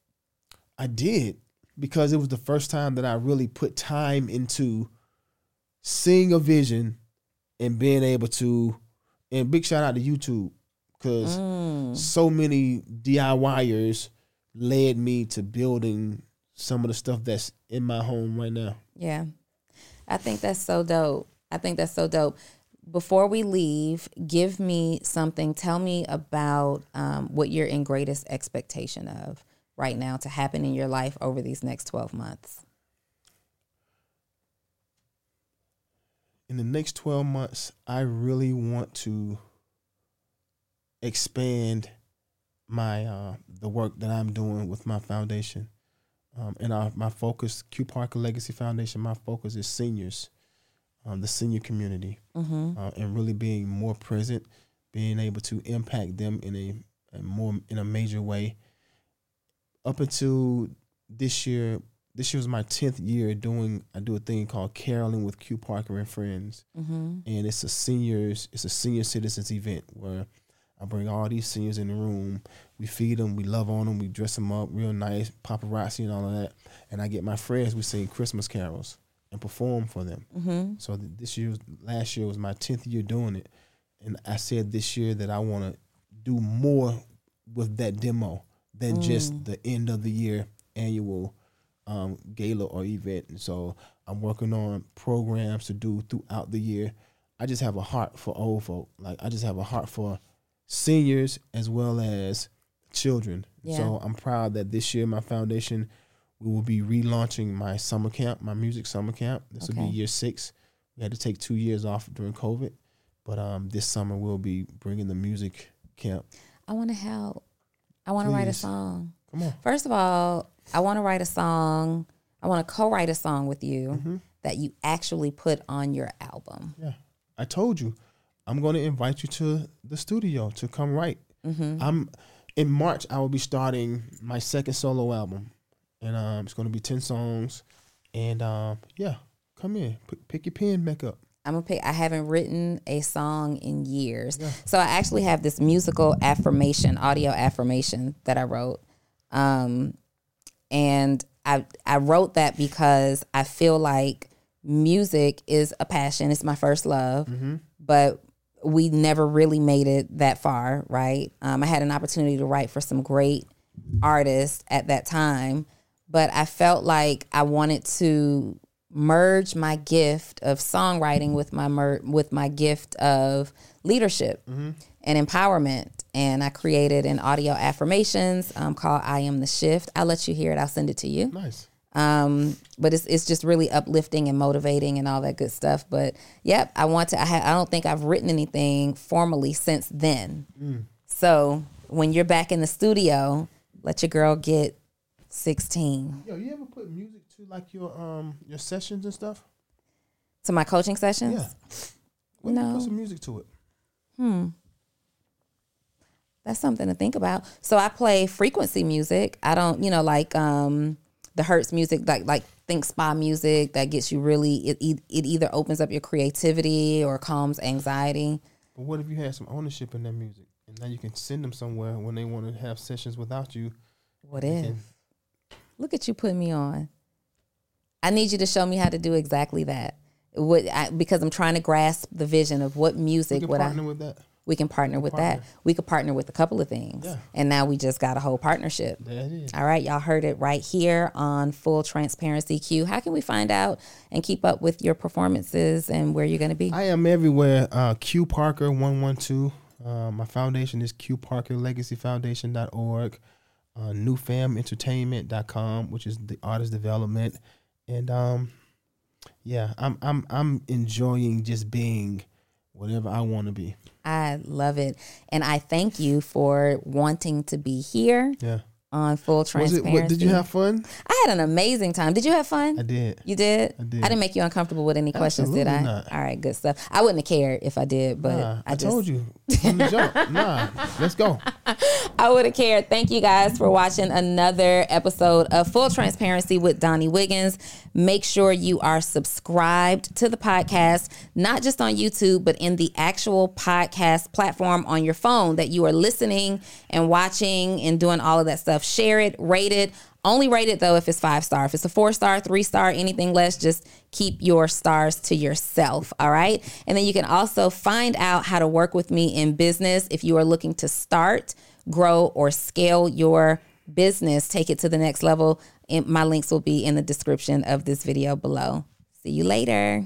I did because it was the first time that I really put time into seeing a vision and being able to. And big shout out to YouTube because Mm. so many DIYers led me to building some of the stuff that's in my home right now. Yeah. I think that's so dope. I think that's so dope. Before we leave, give me something. Tell me about um, what you're in greatest expectation of right now to happen in your life over these next 12 months. In the next 12 months, I really want to expand my uh, the work that I'm doing with my foundation. Um, and our, my focus, Q Parker Legacy Foundation, my focus is seniors, um, the senior community. Mm-hmm. uh, and really being more present, being able to impact them in a, a more in a major way. Up until this year, this year was my tenth year doing. I do a thing called caroling with Q Parker and friends, Mm-hmm. and it's a seniors, it's a senior citizens event where I bring all these seniors in the room. We feed them, we love on them, we dress them up real nice, paparazzi and all of that. And I get my friends. We sing Christmas carols and perform for them. Mm-hmm. So this year, last year was my tenth year doing it, and I said this year that I want to do more with that demo than Mm. just the end of the year annual um, gala or event. And so I'm working on programs to do throughout the year. I just have a heart for old folk. Like I just have a heart for seniors as well as children. Yeah. So I'm proud that this year my foundation we will be relaunching my summer camp, my music summer camp. This will be year six. We had to take two years off during COVID, but um, this summer we'll be bringing the music camp. I want to help. I want to write a song. Come on. First of all, I want to write a song. I want to co-write a song with you Mm-hmm. that you actually put on your album. Yeah, I told you, I'm going to invite you to the studio to come write. I'm in March. I will be starting my second solo album, and um, it's going to be ten songs. And um, yeah, come in, P- pick your pen back up. I'm gonna pick. I haven't written a song in years, so I actually have this musical affirmation, audio affirmation that I wrote, um, and I I wrote that because I feel like music is a passion. It's my first love, but we never really made it that far, right? Um, I had an opportunity to write for some great artists at that time, but I felt like I wanted to merge my gift of songwriting with my mer- with my gift of leadership and empowerment. And I created an audio affirmations um, called "I Am the Shift." I'll let you hear it. I'll send it to you. Nice. Um, but it's it's just really uplifting and motivating and all that good stuff. But yep, I want to. I, ha- I don't think I've written anything formally since then. So when you're back in the studio, let your girl get sixteen Yo, you ever put music to like your um your sessions and stuff? to my coaching sessions. Yeah. You No. put some music to it. That's something to think about. So I play frequency music. I don't, you know, like um the Hertz music, like like think spa music that gets you really. It it either opens up your creativity or calms anxiety. But what if you had some ownership in that music, and now you can send them somewhere when they want to have sessions without you? What if? can- Look at you putting me on. I need you to show me how to do exactly that. What I, because I'm trying to grasp the vision of what music would I partner with that. We can partner with that. We could partner with a couple of things. Yeah. And now we just got a whole partnership. There it is. All right, y'all heard it right here on Full Transparency Q. How can we find out and keep up with your performances and where you're going to be? I am everywhere. Uh, Q Parker one one two. Uh, my foundation is Q Parker Legacy Foundation.org. Uh, newfamentertainment.com, which is the artist development, and um, yeah, I'm I'm I'm enjoying just being whatever I want to be. I love it. And I thank you for wanting to be here Yeah. On Full Was it? Transparency. What, did you have fun? I had an amazing time. Did you have fun? I did. You did? I did. didn't make you uncomfortable with any questions, did I? Not. All right, good stuff. I wouldn't have cared if I did, but Nah, I, I, just told you from the jump. *laughs* Nah, let's go. I would have cared. Thank you guys for watching another episode of Full Transparency with Donni Wiggins. Make sure you are subscribed to the podcast, not just on YouTube, but in the actual podcast platform on your phone that you are listening and watching and doing all of that stuff. Share it, rate it. Only rate it though if it's five star. If it's a four star, three star, anything less, just keep your stars to yourself. All right. And then you can also find out how to work with me in business if you are looking to start, grow, or scale your business, take it to the next level. And my links will be in the description of this video below. See you later.